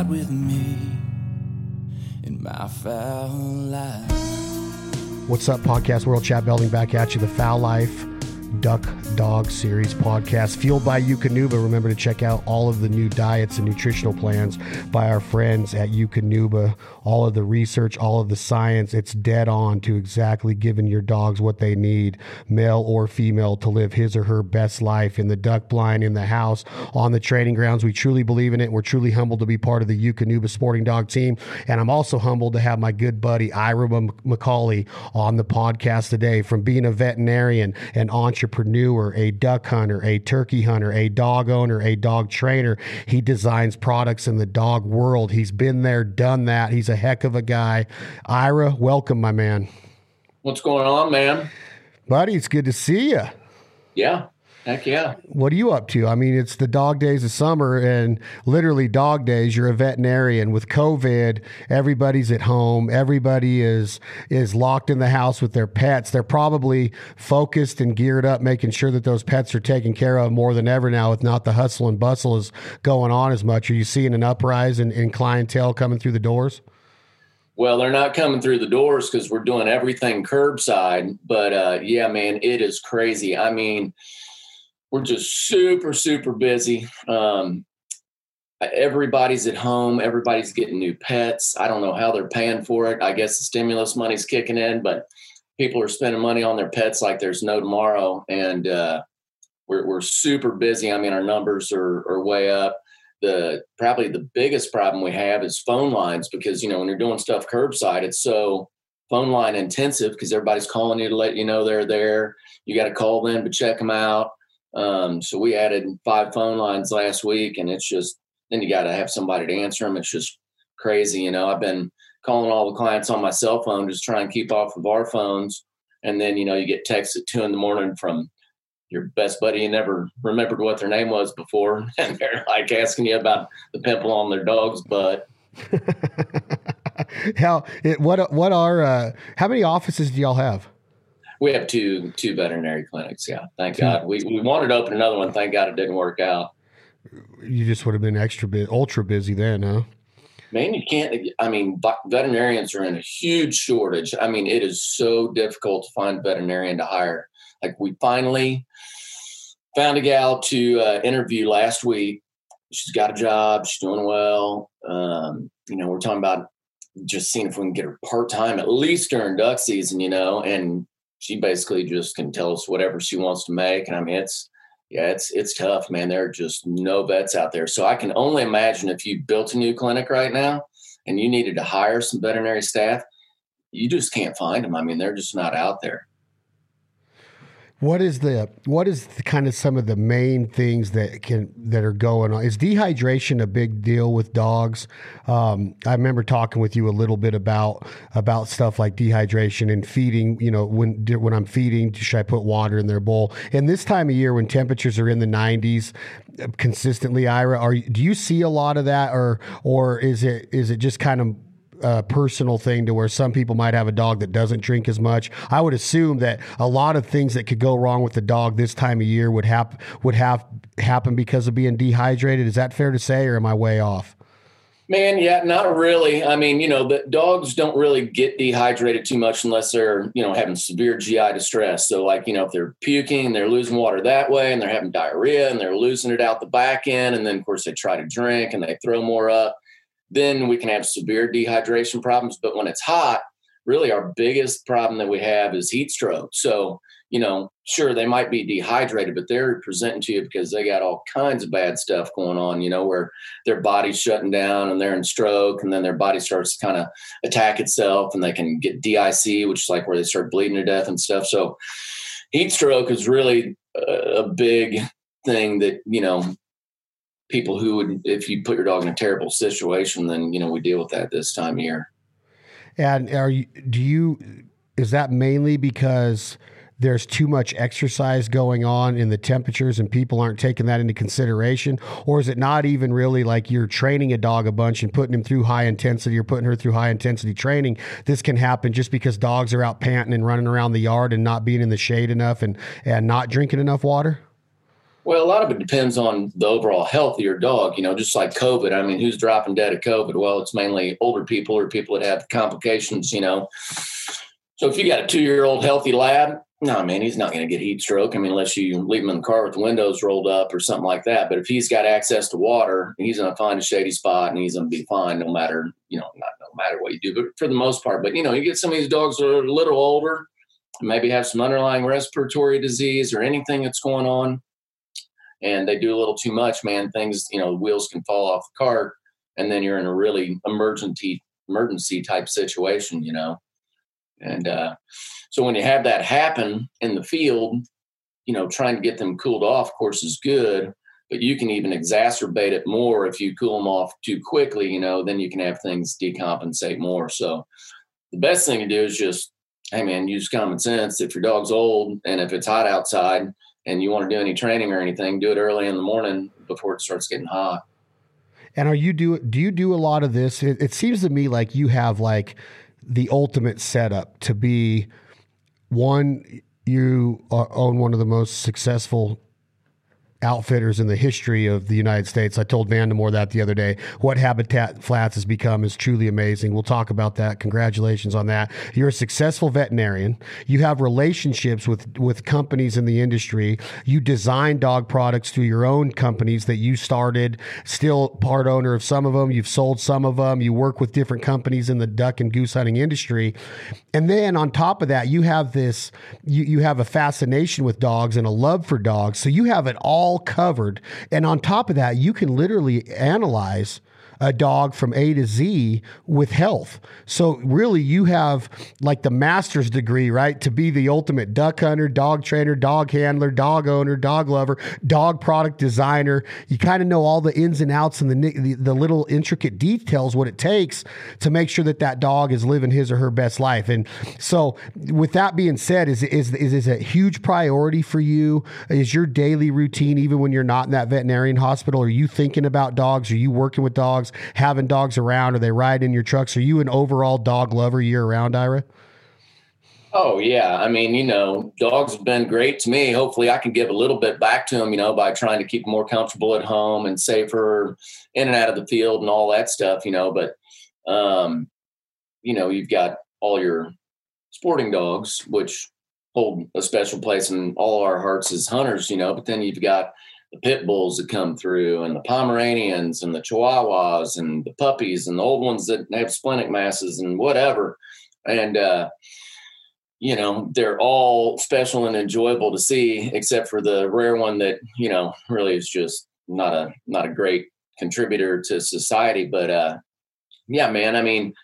ride with me in my Fowl Life. What's up, Podcast World? Chad Belding back at you. The Fowl Life Duck Dog Series podcast, fueled by Eukanuba. Remember to check out all of the new diets and nutritional plans by our friends at Eukanuba. All of the research, all of the science, it's dead on to exactly giving your dogs what they need, male or female, to live his or her best life in the duck blind, in the house, on the training grounds. We truly believe in it. We're truly humbled to be part of the Eukanuba Sporting Dog team. And I'm also humbled to have my good buddy Ira McCauley on the podcast today from being a veterinarian and entrepreneur, a duck hunter, a turkey hunter, a dog owner, a dog trainer. He designs products in the dog world. He's been there, done that. He's a heck of a guy. Ira, welcome, my man. What's going on, man? Buddy, it's good to see you. Yeah. Heck yeah. What are you up to? I mean, it's the dog days of summer and literally dog days. You're a veterinarian with COVID. Everybody's at home. Everybody is is locked in the house with their pets. They're probably focused and geared up making sure that those pets are taken care of more than ever now with not the hustle and bustle is going on as much. Are you seeing an uprise in, in clientele coming through the doors? Well, they're not coming through the doors because we're doing everything curbside. But uh, yeah, man, it is crazy. I mean, we're just super super busy. Um, everybody's at home everybody's getting new pets. I don't know how they're paying for it. I guess the stimulus money's kicking in but people are spending money on their pets like there's no tomorrow. And uh, we're, we're super busy. I mean our numbers are, are way up. The probably the biggest problem we have is phone lines because you know when you're doing stuff curbside it's so phone line intensive because everybody's calling you to let you know they're there. You got to call them to check them out um, so we added five phone lines last week, and it's just then you got to have somebody to answer them. It's just crazy, you know. I've been calling all the clients on my cell phone, just try and keep off of our phones, and then you know you get texts at two in the morning from your best buddy you never remembered what their name was before, and they're like asking you about the pimple on their dog's butt. how it, what what are uh, how many offices do y'all have? We have two two veterinary clinics. Yeah, thank God. We we wanted to open another one. Thank God it didn't work out. You just would have been extra bit ultra busy then, huh? Man, you can't. I mean, veterinarians are in a huge shortage. I mean, it is so difficult to find a veterinarian to hire. Like we finally found a gal to uh, interview last week. She's got a job. She's doing well. Um, you know, we're talking about just seeing if we can get her part time at least during duck season. You know, and she basically just can tell us whatever she wants to make. And I mean, it's, yeah, it's, it's tough, man. There are just no vets out there. So I can only imagine if you built a new clinic right now and you needed to hire some veterinary staff, you just can't find them. I mean, they're just not out there. What is the what is the, kind of some of the main things that can that are going on? Is dehydration a big deal with dogs? Um, I remember talking with you a little bit about about stuff like dehydration and feeding. You know, when when I'm feeding, should I put water in their bowl? And this time of year, when temperatures are in the 90s consistently, Ira, are do you see a lot of that, or or is it is it just kind of uh, personal thing to where some people might have a dog that doesn't drink as much. I would assume that a lot of things that could go wrong with the dog this time of year would happen would have happen because of being dehydrated. Is that fair to say, or am I way off? Man, yeah, not really. I mean, you know, the dogs don't really get dehydrated too much unless they're, you know, having severe GI distress. So, like, you know, if they're puking and they're losing water that way and they're having diarrhea and they're losing it out the back end, and then, of course, they try to drink and they throw more up then we can have severe dehydration problems. But when it's hot, really our biggest problem that we have is heat stroke. So, you know, sure, they might be dehydrated, but they're presenting to you because they got all kinds of bad stuff going on, you know, where their body's shutting down and they're in stroke, and then their body starts to kind of attack itself and they can get DIC, which is like where they start bleeding to death and stuff. So, heat stroke is really a big thing that, you know, people who would, if you put your dog in a terrible situation, then, you know, we deal with that this time of year. And are you, do you, is that mainly because there's too much exercise going on in the temperatures and people aren't taking that into consideration? Or is it not even really like you're training a dog a bunch and putting him through high intensity or putting her through high intensity training? This can happen just because dogs are out panting and running around the yard and not being in the shade enough and, and not drinking enough water? Well, a lot of it depends on the overall health of your dog. You know, just like COVID. I mean, who's dropping dead of COVID? Well, it's mainly older people or people that have complications. You know, so if you got a two-year-old healthy lab, no, man, he's not going to get heat stroke. I mean, unless you leave him in the car with the windows rolled up or something like that. But if he's got access to water, he's going to find a shady spot and he's going to be fine, no matter you know, not no matter what you do. But for the most part, but you know, you get some of these dogs that are a little older, maybe have some underlying respiratory disease or anything that's going on, and they do a little too much, man. Things, you know, the wheels can fall off the cart, and then you're in a really emergency emergency type situation, you know. And uh, so when you have that happen in the field, you know, trying to get them cooled off, of course, is good. But you can even exacerbate it more if you cool them off too quickly. You know, then you can have things decompensate more. So the best thing to do is just, hey man, use common sense. If your dog's old and if it's hot outside and you want to do any training or anything, do it early in the morning before it starts getting hot. And are you do do you do a lot of this? It, it seems to me like you have like the ultimate setup to be one. You own one of the most successful outfitters in the history of the United States. I told Vandemore that the other day. What Habitat Flats has become is truly amazing. We'll talk about that. Congratulations on that. You're a successful veterinarian. You have relationships with with companies in the industry. You design dog products through your own companies that you started. Still part owner of some of them. You've sold some of them. You work with different companies in the duck and goose hunting industry. And then on top of that, you have this you you have a fascination with dogs and a love for dogs. So you have it all all covered. And on top of that, you can literally analyze a dog from A to Z with health. So really you have like the master's degree, right? To be the ultimate duck hunter, dog trainer, dog handler, dog owner, dog lover, dog product designer. You kind of know all the ins and outs and the, the, the little intricate details what it takes to make sure that that dog is living his or her best life. And so with that being said, is is is, is a huge priority for you? Is your daily routine even when you're not in that veterinarian hospital? Are you thinking about dogs? Are you working with dogs? Dogs, having dogs around? Are they riding in your trucks? Are you an overall dog lover year round, Ira? Oh yeah, I mean, you know, dogs have been great to me. Hopefully, I can give a little bit back to them, you know, by trying to keep them more comfortable at home and safer in and out of the field and all that stuff, you know. But, um, you know, you've got all your sporting dogs, which hold a special place in all our hearts as hunters, you know. But then you've got the pit bulls that come through and the Pomeranians and the Chihuahuas and the puppies and the old ones that have splenic masses and whatever. And, uh, you know, they're all special and enjoyable to see, except for the rare one that, you know, really is just not a, not a great contributor to society. But, uh, yeah, man, I mean,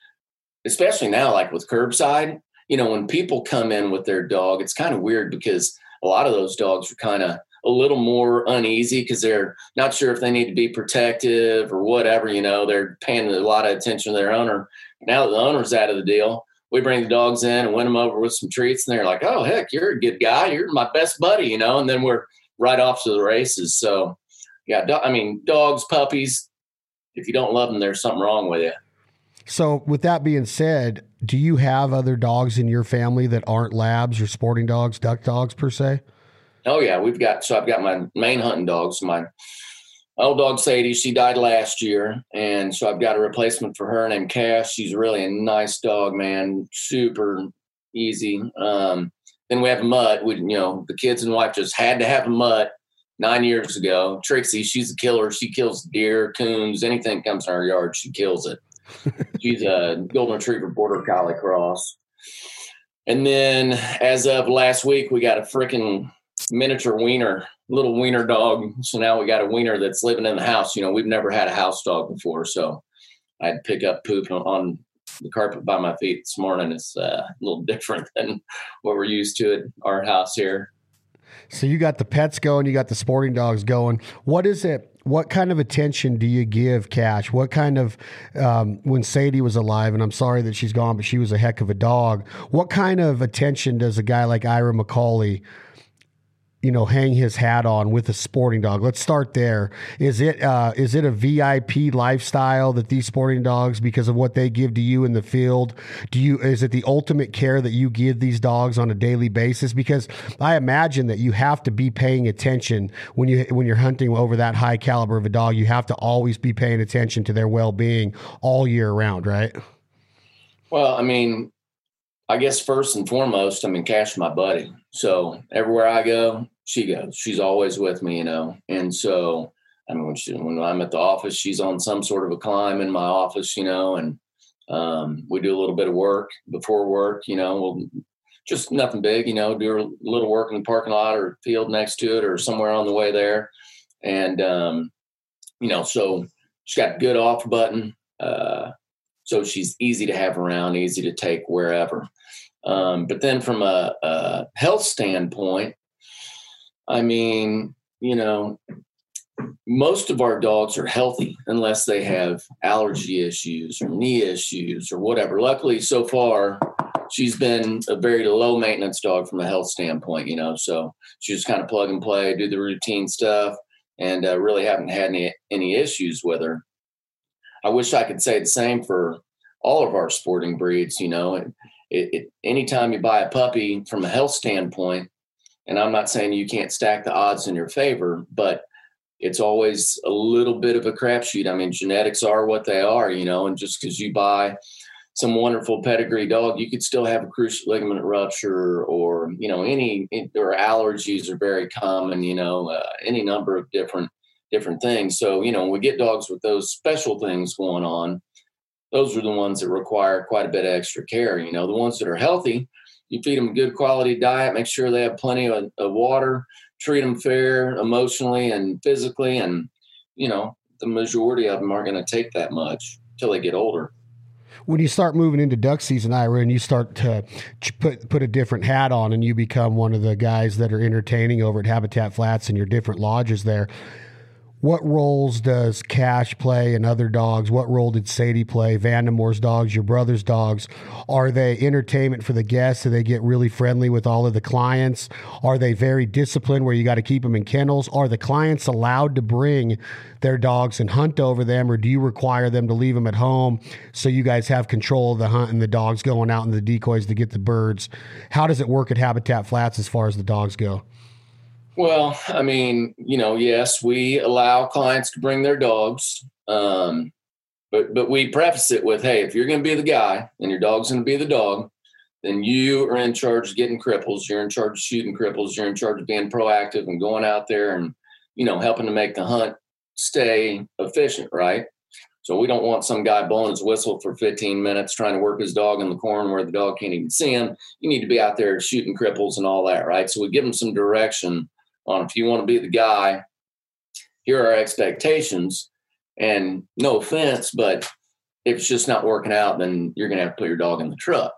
especially now, like with curbside, you know, when people come in with their dog, it's kind of weird because a lot of those dogs are kind of a little more uneasy because they're not sure if they need to be protective or whatever. You know, they're paying a lot of attention to their owner. Now that the owner's out of the deal, we bring the dogs in and win them over with some treats, and they're like, "Oh heck, you're a good guy. You're my best buddy," you know. And then we're right off to the races. So, yeah, do- I mean, dogs, puppies. If you don't love them, there's something wrong with you. So, with that being said, do you have other dogs in your family that aren't labs or sporting dogs, duck dogs per se? Oh yeah, we've got so I've got my main hunting dogs. My old dog Sadie, she died last year, and so I've got a replacement for her named Cash. She's really a nice dog, man, super easy. Um, then we have a mutt. We, you know, the kids and wife just had to have a mutt nine years ago. Trixie, she's a killer. She kills deer, coons, anything comes in our yard, she kills it. she's a golden retriever border collie cross. And then as of last week, we got a freaking miniature wiener, little wiener dog. So now we got a wiener that's living in the house. You know, we've never had a house dog before, so I'd pick up poop on the carpet by my feet this morning. It's uh, a little different than what we're used to at our house here. So you got the pets going, you got the sporting dogs going. What is it? What kind of attention do you give Cash? What kind of um, when Sadie was alive, and I'm sorry that she's gone, but she was a heck of a dog. What kind of attention does a guy like Ira McCauley you know hang his hat on with a sporting dog. Let's start there. Is it uh, is it a vip lifestyle that these sporting dogs because of what they give to you in the field do you is it the ultimate care that you give these dogs on a daily basis? Because i imagine that you have to be paying attention when you when you're hunting over that high caliber of a dog you have to always be paying attention to their well-being all year round right? Well i mean I guess first and foremost, I mean, Cash my buddy. So everywhere I go, she goes. She's always with me, you know. And so, I mean, when, she, when I'm at the office, she's on some sort of a climb in my office, you know, and um, we do a little bit of work before work, you know, we'll just nothing big, you know, do a little work in the parking lot or field next to it or somewhere on the way there. And, um, you know, so she's got good off button. Uh, so she's easy to have around, easy to take wherever. Um, but then from a, a health standpoint, I mean, you know, most of our dogs are healthy unless they have allergy issues or knee issues or whatever. Luckily, so far, she's been a very low maintenance dog from a health standpoint, you know. So she kind of plug and play, do the routine stuff, and uh, really haven't had any any issues with her. I wish I could say the same for all of our sporting breeds, you know. It, it, anytime you buy a puppy from a health standpoint, and I'm not saying you can't stack the odds in your favor, but it's always a little bit of a crapshoot. I mean, genetics are what they are, you know, and just because you buy some wonderful pedigree dog, you could still have a cruciate ligament rupture or, you know, any, or allergies are very common, you know, uh, any number of different, different things. So, you know, when we get dogs with those special things going on. Those are the ones that require quite a bit of extra care. You know, the ones that are healthy, you feed them a good quality diet, make sure they have plenty of, of water, treat them fair emotionally and physically. And, you know, the majority of them aren't going to take that much until they get older when you start moving into duck season, Ira, and you start to put put a different hat on, and you become one of the guys that are entertaining over at Habitat Flats and your different lodges there what roles does Cash play and other dogs? What role did Sadie play? Vandemore's dogs, your brother's dogs. Are they entertainment for the guests? Do they get really friendly with all of the clients? Are they very disciplined where you got to keep them in kennels? Are the clients allowed to bring their dogs and hunt over them, or do you require them to leave them at home so you guys have control of the hunt and the dogs going out in the decoys to get the birds? How does it work at Habitat Flats as far as the dogs go? Well, I mean, you know, yes, we allow clients to bring their dogs, um, but but we preface it with, hey, if you're going to be the guy and your dog's going to be the dog, then you are in charge of getting cripples. You're in charge of shooting cripples. You're in charge of being proactive and going out there and you know helping to make the hunt stay efficient, right? So we don't want some guy blowing his whistle for 15 minutes trying to work his dog in the corn where the dog can't even see him. You need to be out there shooting cripples and all that, right? So we give them some direction on if you want to be the guy, here are expectations. And no offense, but if it's just not working out, then you're going to have to put your dog in the truck.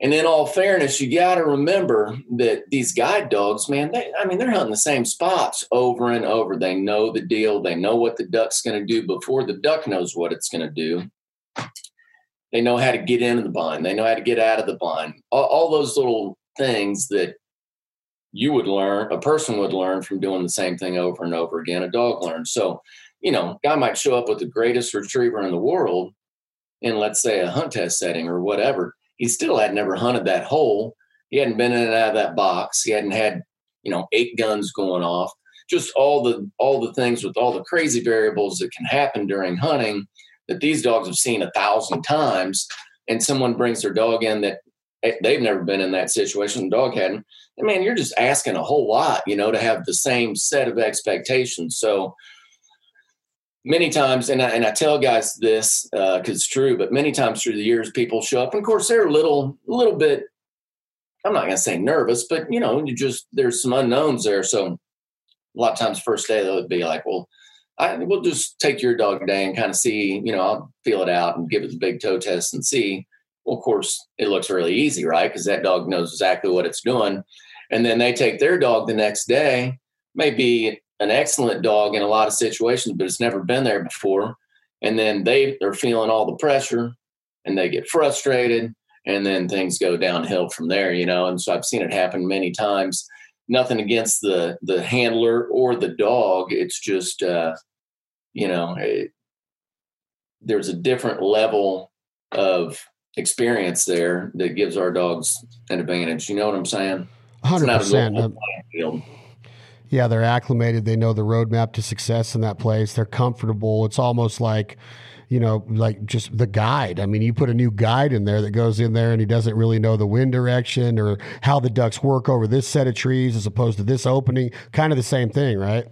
And in all fairness, you got to remember that these guide dogs, man, they, I mean, they're hunting the same spots over and over. They know the deal. They know what the duck's going to do before the duck knows what it's going to do. They know how to get into the blind. They know how to get out of the blind. All, all those little things that you would learn, a person would learn from doing the same thing over and over again. A dog learns. So, you know, guy might show up with the greatest retriever in the world in, let's say, a hunt test setting or whatever. He still had never hunted that hole. He hadn't been in and out of that box. He hadn't had, you know, eight guns going off. Just all the all the things with all the crazy variables that can happen during hunting that these dogs have seen a thousand times. And someone brings their dog in that eh, they've never been in that situation. The dog hadn't I mean, you're just asking a whole lot, you know, to have the same set of expectations. So many times, and I, and I tell guys this because uh, it's true, but many times through the years, people show up, and of course, they're a little, a little bit. I'm not going to say nervous, but you know, you just there's some unknowns there. So a lot of times, first day they'll be like, "Well, I, we'll just take your dog today and kind of see, you know, I'll feel it out and give it the big toe test and see." Well, of course, it looks really easy, right? Because that dog knows exactly what it's doing and then they take their dog the next day may be an excellent dog in a lot of situations but it's never been there before and then they are feeling all the pressure and they get frustrated and then things go downhill from there you know and so i've seen it happen many times nothing against the the handler or the dog. It's just uh, you know it, there's a different level of experience there that gives our dogs an advantage. You know what I'm saying? Hundred percent. Uh, yeah, they're acclimated. They know the roadmap to success in that place. They're comfortable. It's almost like you know, like just the guide. I mean, you put a new guide in there that goes in there and he doesn't really know the wind direction or how the ducks work over this set of trees as opposed to this opening. Kind of the same thing, right?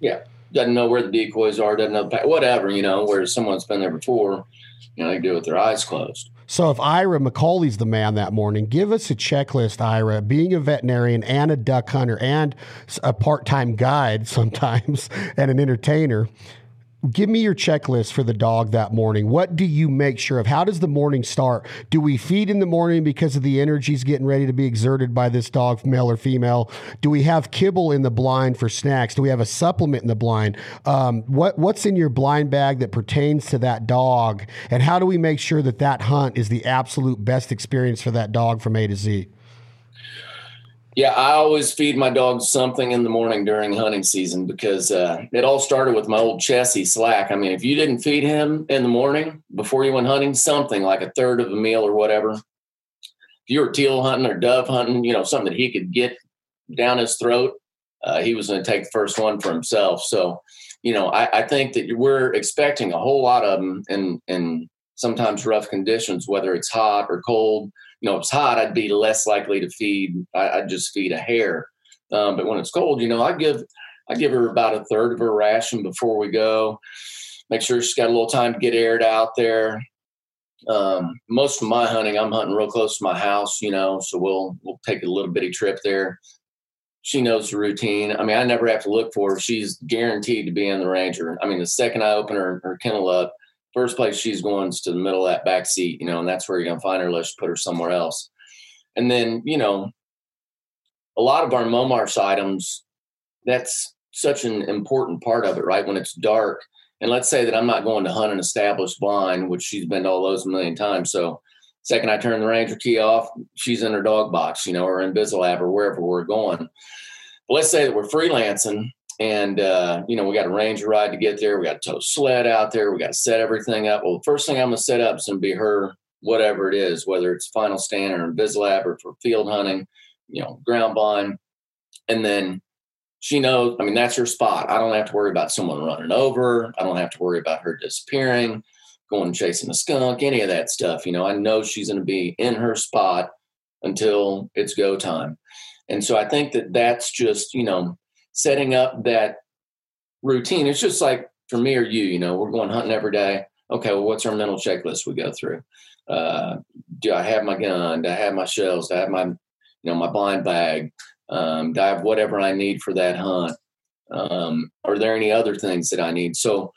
Yeah. Doesn't know where the decoys are, doesn't know, whatever, you know, where someone's been there before, you know, they do it with their eyes closed. So if Ira McCauley's the man that morning, give us a checklist, Ira, being a veterinarian and a duck hunter and a part-time guide sometimes and an entertainer give me your checklist for the dog that morning. What do you make sure of? How does the morning start? Do we feed in the morning because of the energies getting ready to be exerted by this dog, male or female? Do we have kibble in the blind for snacks? Do we have a supplement in the blind? Um, what what's in your blind bag that pertains to that dog? And how do we make sure that that hunt is the absolute best experience for that dog from A to Z? Yeah, I always feed my dogs something in the morning during hunting season because uh, it all started with my old Chessie Slack. I mean, if you didn't feed him in the morning before you went hunting, something like a third of a meal or whatever, if you were teal hunting or dove hunting, you know, something that he could get down his throat, uh, he was going to take the first one for himself. So, you know, I, I, think that we're expecting a whole lot of them in, in sometimes rough conditions, whether it's hot or cold you know, it's hot, I'd be less likely to feed. I, would just feed a hair. Um, but when it's cold, you know, I give I give her about a third of her ration before we go. Make sure she's got a little time to get aired out there. Um, most of my hunting, I'm hunting real close to my house, you know, so we'll we'll take a little bitty trip there. She knows the routine. I mean, I never have to look for her. She's guaranteed to be in the ranger. I mean, the second I open her, her kennel up, first place she's going is to the middle of that back seat, you know, and that's where you're to find her unless you put her somewhere else. And then, you know, a lot of our Momarsh items, that's such an important part of it, right? When it's dark. And let's say that I'm not going to hunt an established blind, which she's been to all those a million times. So second I turn the ranger key off, she's in her dog box, you know, or in Invisilab or wherever we're going. But let's say that we're freelancing and uh, you know, we got a ranger ride to get there. We got to tow sled out there. We got to set everything up. Well, the first thing I'm gonna set up is gonna be her, whatever it is, whether it's final stand or Invisilab or for field hunting, you know, ground blind. And then she knows, I mean, that's her spot. I don't have to worry about someone running over. I don't have to worry about her disappearing, going chasing a skunk, any of that stuff. You know, I know she's going to be in her spot until it's go time. And so I think that that's just, you know, setting up that routine. It's just like for me or you, you know, we're going hunting every day. Okay, well, what's our mental checklist we go through? Uh, do I have my gun? Do I have my shells? Do I have my, you know, my blind bag? Um, do I have whatever I need for that hunt? Um, are there any other things that I need? So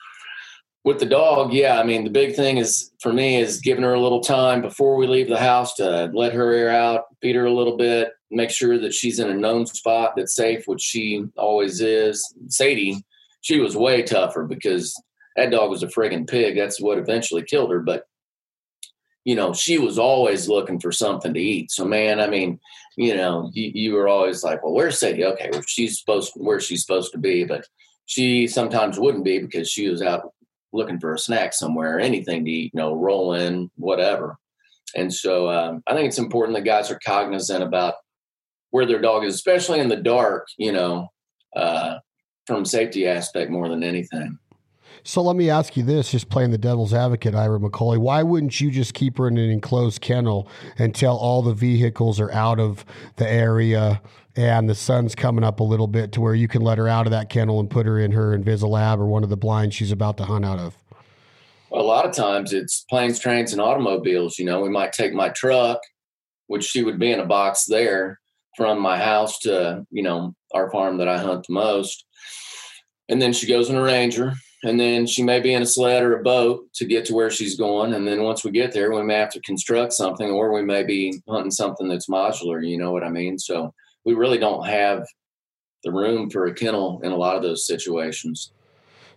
with the dog, yeah, I mean, the big thing is for me is giving her a little time before we leave the house to let her air out, feed her a little bit, make sure that she's in a known spot that's safe, which she always is. Sadie, she was way tougher because that dog was a friggin' pig. That's what eventually killed her. But you know, she was always looking for something to eat. So, man, I mean, you know, you, you were always like, well, where's Sadie? Okay, well, she's supposed where she's supposed to be, but she sometimes wouldn't be because she was out looking for a snack somewhere, anything to eat, you know, roll in, whatever. And so um, I think it's important that guys are cognizant about where their dog is, especially in the dark, you know, uh, from safety aspect more than anything. So let me ask you this, just playing the devil's advocate, Ira McCauley. Why wouldn't you just keep her in an enclosed kennel until all the vehicles are out of the area and the sun's coming up a little bit to where you can let her out of that kennel and put her in her Invisilab or one of the blinds she's about to hunt out of? A lot of times it's planes, trains, and automobiles. You know, we might take my truck, which she would be in a box there, from my house to you know our farm that I hunt the most, and then she goes in a Ranger, and then she may be in a sled or a boat to get to where she's going, and then once we get there, we may have to construct something, or we may be hunting something that's modular. You know what I mean? So we really don't have the room for a kennel in a lot of those situations.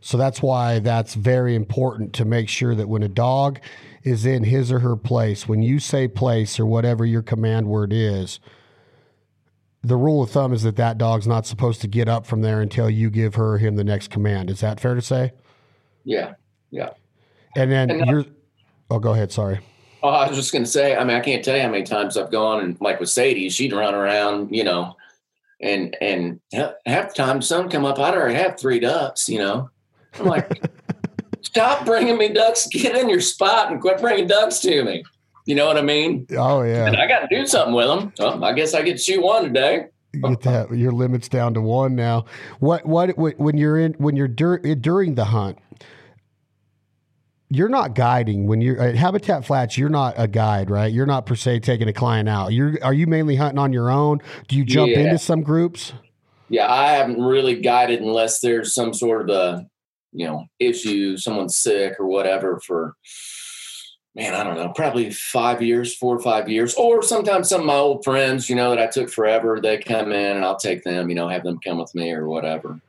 So that's why that's very important to make sure that when a dog is in his or her place, when you say place or whatever your command word is, the rule of thumb is that that dog's not supposed to get up from there until you give her or him the next command. Is that fair to say? Yeah, yeah. And then and uh, you're. Oh, go ahead. Sorry. Oh, I was just going to say. I mean, I can't tell you how many times I've gone and like with Sadie, she'd run around, you know, and and half the time, sun come up, I'd already have three ducks. You know, I'm like, stop bringing me ducks. Get in your spot and quit bringing ducks to me. You know what I mean? Oh yeah. And I got to do something with them. Well, I guess I get to shoot one today. Get that your limits down to one now. What what when you're in when you're dur- during the hunt? You're not guiding when you're at Habitat Flats. You're not a guide, right? You're not per se taking a client out. You're are you mainly hunting on your own? Do you jump yeah. into some groups? Yeah, I haven't really guided unless there's some sort of a you know issue, someone's sick or whatever for man, I don't know, probably five years, four or five years, or sometimes some of my old friends, you know, that I took forever, they come in and I'll take them, you know, have them come with me or whatever.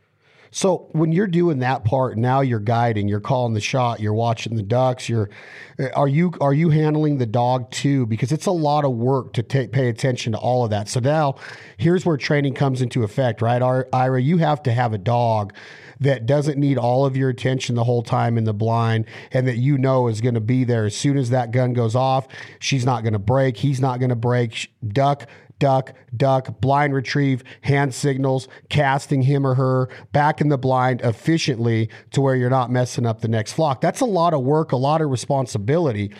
So when you're doing that part, now you're guiding, you're calling the shot, you're watching the ducks, you're eh, are you are you handling the dog too? Because it's a lot of work to take pay attention to all of that. So now here's where training comes into effect, right? Ira, you have to have a dog that doesn't need all of your attention the whole time in the blind and that you know is going to be there as soon as that gun goes off. She's not going to break. He's not going to break. Duck, duck, duck, blind retrieve, hand signals, casting him or her back in the blind efficiently to where you're not messing up the next flock. That's a lot of work, a lot of responsibility.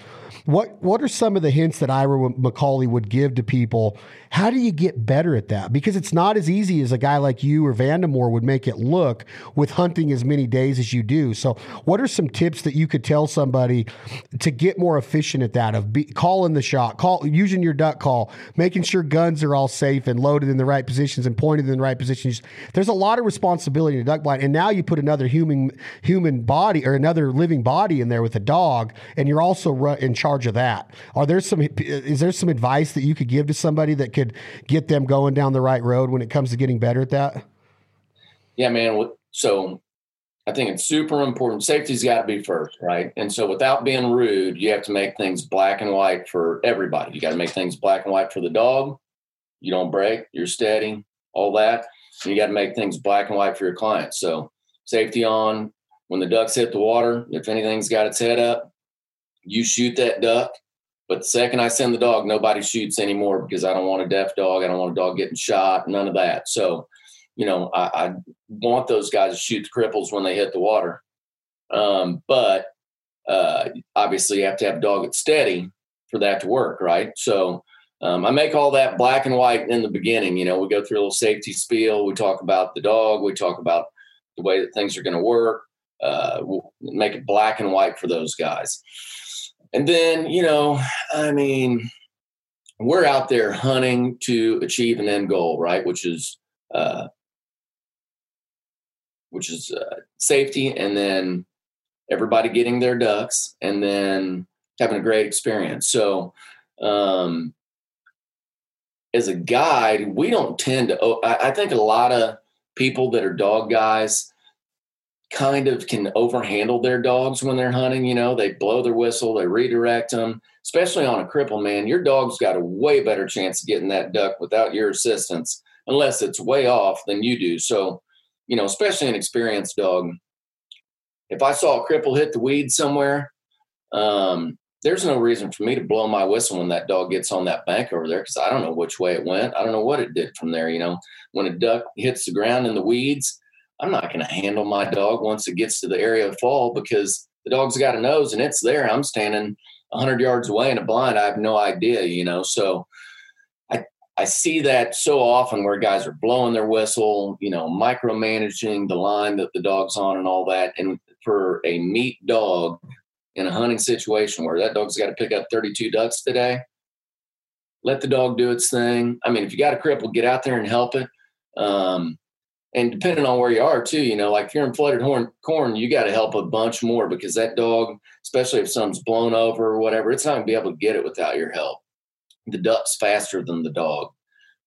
What what are some of the hints that Ira McCauley would give to people? How do you get better at that? Because it's not as easy as a guy like you or Vandemore would make it look with hunting as many days as you do. So, what are some tips that you could tell somebody to get more efficient at that? Of be, calling the shot, call using your duck call, making sure guns are all safe and loaded in the right positions and pointed in the right positions. There's a lot of responsibility in a duck blind, and now you put another human human body or another living body in there with a dog, and you're also in charge charge of that. Are there some is there some advice that you could give to somebody that could get them going down the right road when it comes to getting better at that? Yeah, man. So I think it's super important. Safety's got to be first, right? And so without being rude, you have to make things black and white for everybody. You got to make things black and white for the dog. You don't break, you're steady, all that. And you got to make things black and white for your client. So safety on when the ducks hit the water. If anything's got its head up, you shoot that duck. But the second I send the dog, nobody shoots anymore because I don't want a deaf dog. I don't want a dog getting shot, none of that. So, you know, I, I want those guys to shoot the cripples when they hit the water. Um, but uh, obviously, you have to have a dog that's steady for that to work, right? So, um, I make all that black and white in the beginning. You know, we go through a little safety spiel. We talk about the dog. We talk about the way that things are going to work. Uh, we'll make it black and white for those guys. And then, you know, I mean, we're out there hunting to achieve an end goal, right? Which is, uh, which is uh, safety, and then everybody getting their ducks, and then having a great experience. So, um, as a guide, we don't tend to. Oh, I, I think a lot of people that are dog guys kind of can overhandle their dogs when they're hunting. You know, they blow their whistle, they redirect them, especially on a cripple, man. Your dog's got a way better chance of getting that duck without your assistance, unless it's way off than you do. So, you know, especially an experienced dog. If I saw a cripple hit the weed somewhere, um, there's no reason for me to blow my whistle when that dog gets on that bank over there because I don't know which way it went. I don't know what it did from there. You know, when a duck hits the ground in the weeds, I'm not going to handle my dog once it gets to the area of fall because the dog's got a nose and it's there. I'm standing 100 yards away in a blind. I have no idea, you know. So I I see that so often where guys are blowing their whistle, you know, micromanaging the line that the dog's on and all that. And for a meat dog in a hunting situation where that dog's got to pick up 32 ducks today, let the dog do its thing. I mean, if you got a cripple, get out there and help it. Um, and depending on where you are too, you know, like if you're in flooded horn, corn, you got to help a bunch more because that dog, especially if something's blown over or whatever, it's not to be able to get it without your help. The duck's faster than the dog.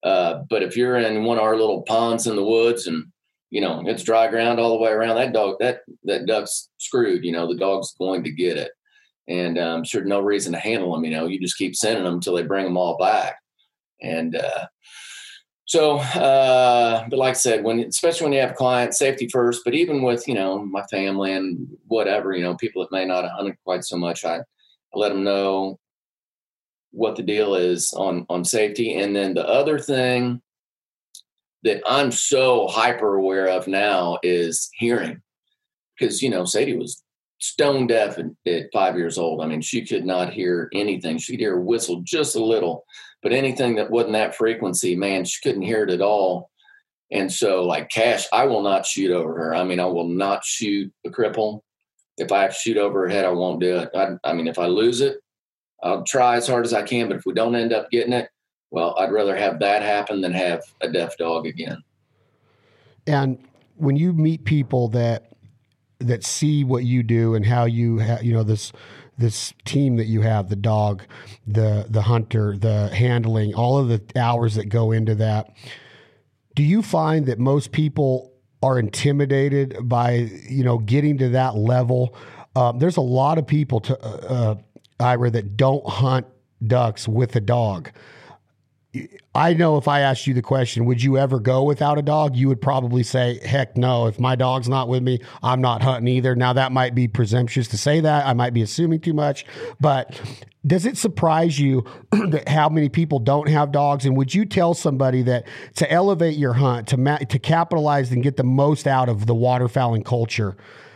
Uh, but if you're in one of our little ponds in the woods and you know it's dry ground all the way around, that dog that that duck's screwed. You know the dog's going to get it, and um, sure no reason to handle them. You know you just keep sending them until they bring them all back, and uh, so, uh, but like I said, when especially when you have clients, safety first. But even with you know my family and whatever, you know, people that may not have hunted quite so much, I, I let them know what the deal is on on safety. And then the other thing that I'm so hyper aware of now is hearing, because you know Sadie was stone deaf at, at five years old. I mean, she could not hear anything. She could hear a whistle just a little but anything that wasn't that frequency, man, she couldn't hear it at all. And so, like Cash, I will not shoot over her. I mean, I will not shoot a cripple. If I have to shoot over her head, I won't do it. I, I mean, if I lose it, I'll try as hard as I can. But if we don't end up getting it, well, I'd rather have that happen than have a deaf dog again. And when you meet people that that see what you do and how you ha- you know this this team that you have the dog the the hunter the handling all of the hours that go into that do you find that most people are intimidated by you know getting to that level? Um, there's a lot of people to uh, uh, Ira that don't hunt ducks with a dog I know if I asked you the question, would you ever go without a dog? You would probably say, heck no. If my dog's not with me, I'm not hunting either. Now, that might be presumptuous to say that. I might be assuming too much. But does it surprise you that how many people don't have dogs? And would you tell somebody that to elevate your hunt, to, ma- to capitalize and get the most out of the waterfowling culture,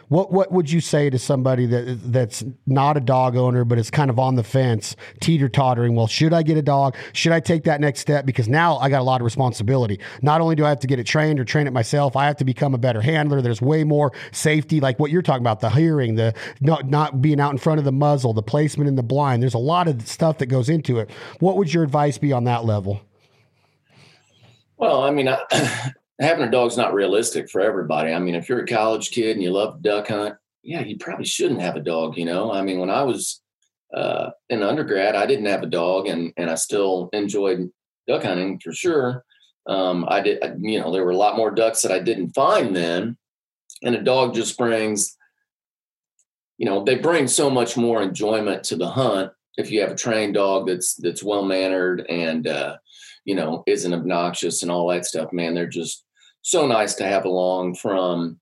what what would you say to somebody that that's not a dog owner but is kind of on the fence, teeter tottering? Well, should I get a dog? Should I take that next step? Because now I got a lot of responsibility. Not only do I have to get it trained or train it myself, I have to become a better handler. There's way more safety, like what you're talking about, the hearing, the not not being out in front of the muzzle, the placement in the blind. There's a lot of stuff that goes into it. What would your advice be on that level? Well, I mean, having a dog's not realistic for everybody. I mean, if you're a college kid and you love duck hunt, yeah, you probably shouldn't have a dog. You know, I mean, when I was uh, in undergrad, I didn't have a dog, and and I still enjoyed duck hunting for sure. Um, I did, you know, there were a lot more ducks that I didn't find then, and a dog just brings, you know, they bring so much more enjoyment to the hunt if you have a trained dog that's that's well mannered and uh, you know isn't obnoxious and all that stuff. Man, they're just so nice to have along from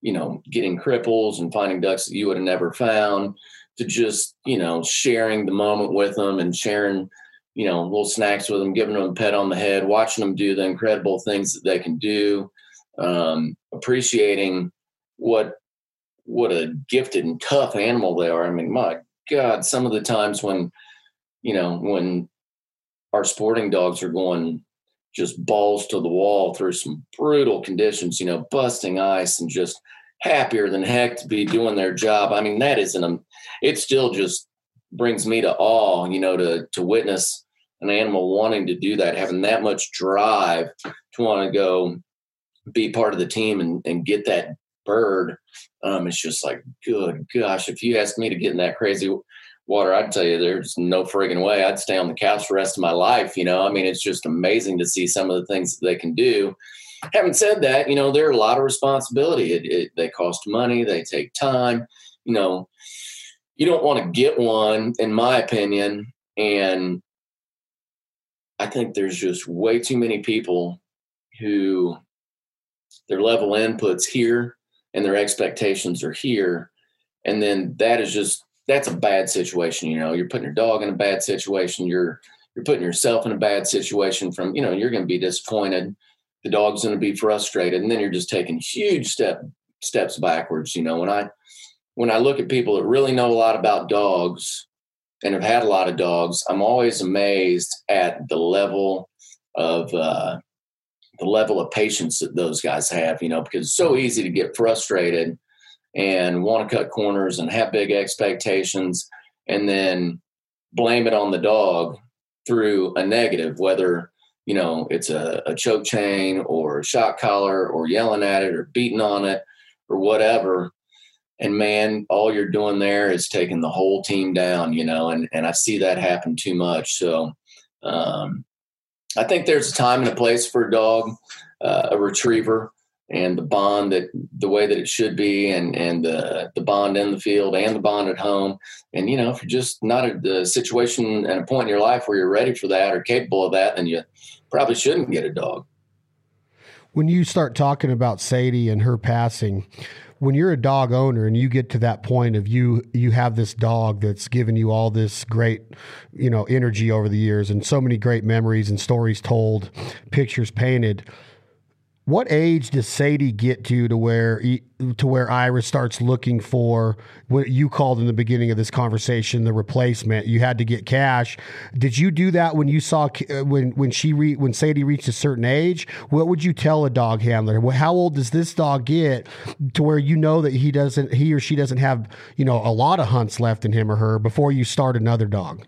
you know getting cripples and finding ducks that you would have never found to just you know sharing the moment with them and sharing you know little snacks with them giving them a pet on the head watching them do the incredible things that they can do um, appreciating what what a gifted and tough animal they are. I mean my god some of the times when you know when our sporting dogs are going just balls to the wall through some brutal conditions, you know, busting ice and just happier than heck to be doing their job. I mean, that isn't it still just brings me to awe, you know, to to witness an animal wanting to do that, having that much drive to want to go be part of the team and, and get that bird. Um, it's just like, good gosh, if you asked me to get in that crazy water, I'd tell you there's no friggin' way I'd stay on the couch for the rest of my life. You know, I mean, it's just amazing to see some of the things that they can do. Having said that, you know, there are a lot of responsibility. It, it, they cost money, they take time. You know, you don't want to get one, in my opinion. And I think there's just way too many people who their level inputs here and their expectations are here. And then that is just that's a bad situation. You know, you're putting your dog in a bad situation. You're you're putting yourself in a bad situation. From you know, you're going to be disappointed. The dog's going to be frustrated, and then you're just taking huge step steps backwards. You know, when I when I look at people that really know a lot about dogs and have had a lot of dogs, I'm always amazed at the level of uh, the level of patience that those guys have. You know, because it's so easy to get frustrated and want to cut corners and have big expectations and then blame it on the dog through a negative, whether you know it's a, a choke chain or a shock collar or yelling at it or beating on it or whatever. And man, all you're doing there is taking the whole team down, you know, and, and I see that happen too much. So um, I think there's a time and a place for a dog, uh, a retriever and the bond that the way that it should be and and the the bond in the field and the bond at home. And you know if you're just not at the situation and a point in your life where you're ready for that or capable of that then you probably shouldn't get a dog. When you start talking about Sadie and her passing, when you're a dog owner and you get to that point of you you have this dog that's given you all this great you know energy over the years and so many great memories and stories told pictures painted what age does Sadie get to to where to where Ira starts looking for what you called in the beginning of this conversation the replacement? You had to get cash. Did you do that when you saw uh, when when she re, when Sadie reached a certain age? What would you tell a dog handler? How old does this dog get to where you know that he doesn't he or she doesn't have you know a lot of hunts left in him or her before you start another dog?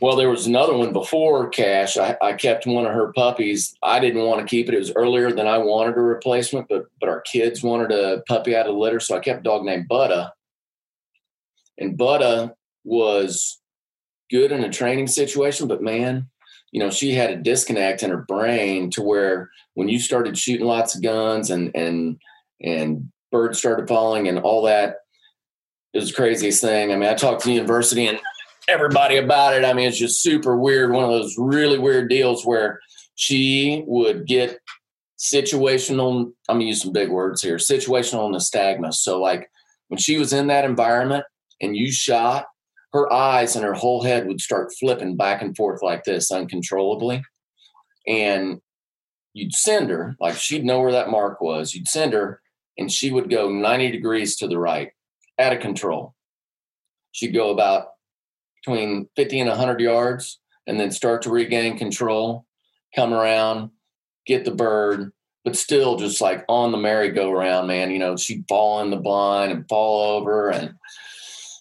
Well, there was another one before Cash. I, I, kept one of her puppies. I didn't want to keep it. It was earlier than I wanted a replacement, but but our kids wanted a puppy out of the litter, so I kept a dog named Butta. And Butta was good in a training situation, but man, you know, she had a disconnect in her brain to where when you started shooting lots of guns and and and birds started falling and all that, it was the craziest thing. I mean, I talked to the university and everybody about it. I mean, it's just super weird. One of those really weird deals where she would get situational. I'm gonna use some big words here. Situational nystagmus. So, like when she was in that environment and you shot, her eyes and her whole head would start flipping back and forth like this uncontrollably, and you'd send her like she'd know where that mark was. You'd send her, and she would go 90 degrees to the right, out of control. She'd go about between 50 and 100 yards and then start to regain control, come around, get the bird, but still just like on the merry-go-round, man. You know, she'd fall in the blind and fall over. And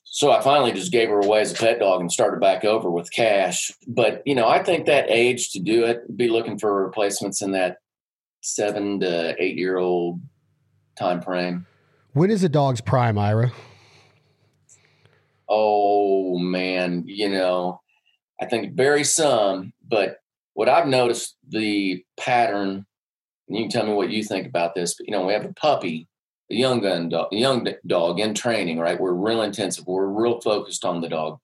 so I finally just gave her away as a pet dog and started back over with cash. But, you know, I think that age to do it, be looking for replacements in that seven to eight year old time frame. When is a dog's prime, Ira? Oh man, you know, I think vary some, but what I've noticed the pattern, and you can tell me what you think about this, but you know, we have a puppy, a young gun dog, a young dog in training, right? We're real intensive. We're real focused on the dog.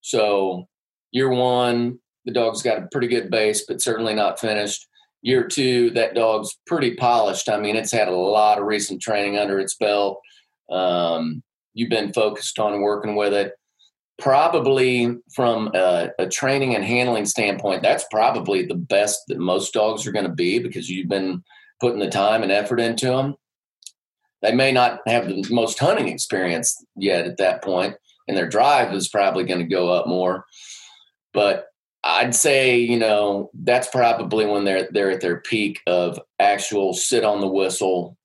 So year one, the dog's got a pretty good base, but certainly not finished. Year two, that dog's pretty polished. I mean, it's had a lot of recent training under its belt. Um, you've been focused on working with it. Probably from a, a, training and handling standpoint that's probably the best that most dogs are going to be because you've been putting the time and effort into them they may not have the most hunting experience yet at that point and their drive is probably going to go up more. But i'd say you know that's probably when they're they're at their peak of actual sit on the whistle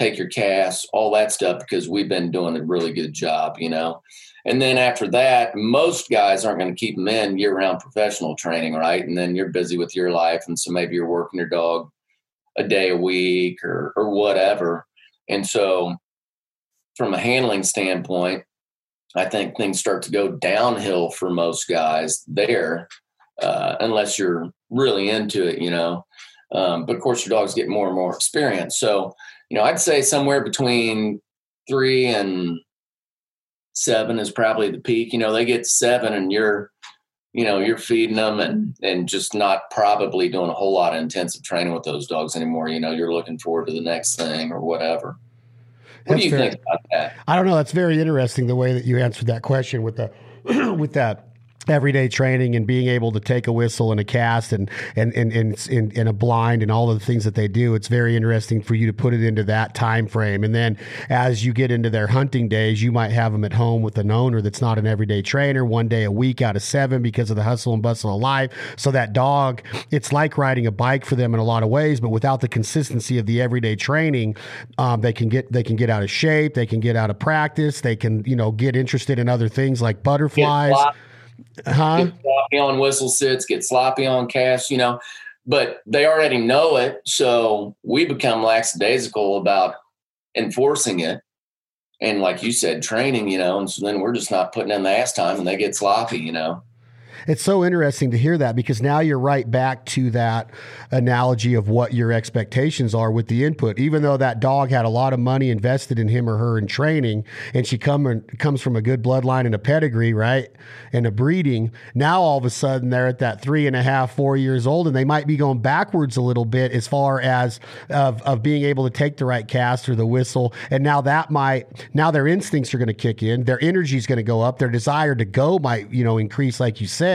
take your casts, all that stuff, because we've been doing a really good job, you know. And then after that, most guys aren't going to keep them in year round professional training, right? And then you're busy with your life. And so maybe you're working your dog a day a week or, or whatever. And so, from a handling standpoint, I think things start to go downhill for most guys there, uh, unless you're really into it, you know. Um, but of course, your dog's get more and more experience. So, you know, I'd say somewhere between three and seven is probably the peak. You know, they get seven and you're, you know, you're feeding them and and just not probably doing a whole lot of intensive training with those dogs anymore. You know, you're looking forward to the next thing or whatever. What That's do you very, think about that? I don't know. That's very interesting the way that you answered that question with the with that everyday training and being able to take a whistle and a cast and and and and, and, a blind and all of the things that they do it's very interesting for you to put it into that time frame. And then as you get into their hunting days you might have them at home with an owner that's not an everyday trainer one day a week out of seven because of the hustle and bustle of life. So that dog it's like riding a bike for them in a lot of ways but without the consistency of the everyday training um, they can get they can get out of shape they can get out of practice they can you know get interested in other things like butterflies huh? Get sloppy on whistle sits, get sloppy on casts, you know. But they already know it, so we become lackadaisical about enforcing it. And like you said, training, you know, and so then we're just not putting in the ass time and they get sloppy, you know. It's so interesting to hear that because now you're right back to that analogy of what your expectations are with the input. Even though that dog had a lot of money invested in him or her in training, and she come and comes from a good bloodline and a pedigree, right, and a breeding. Now all of a sudden they're at that three and a half, four years old, and they might be going backwards a little bit as far as of of being able to take the right cast or the whistle. And now that might now their instincts are going to kick in, their energy is going to go up, their desire to go might you know increase, like you said.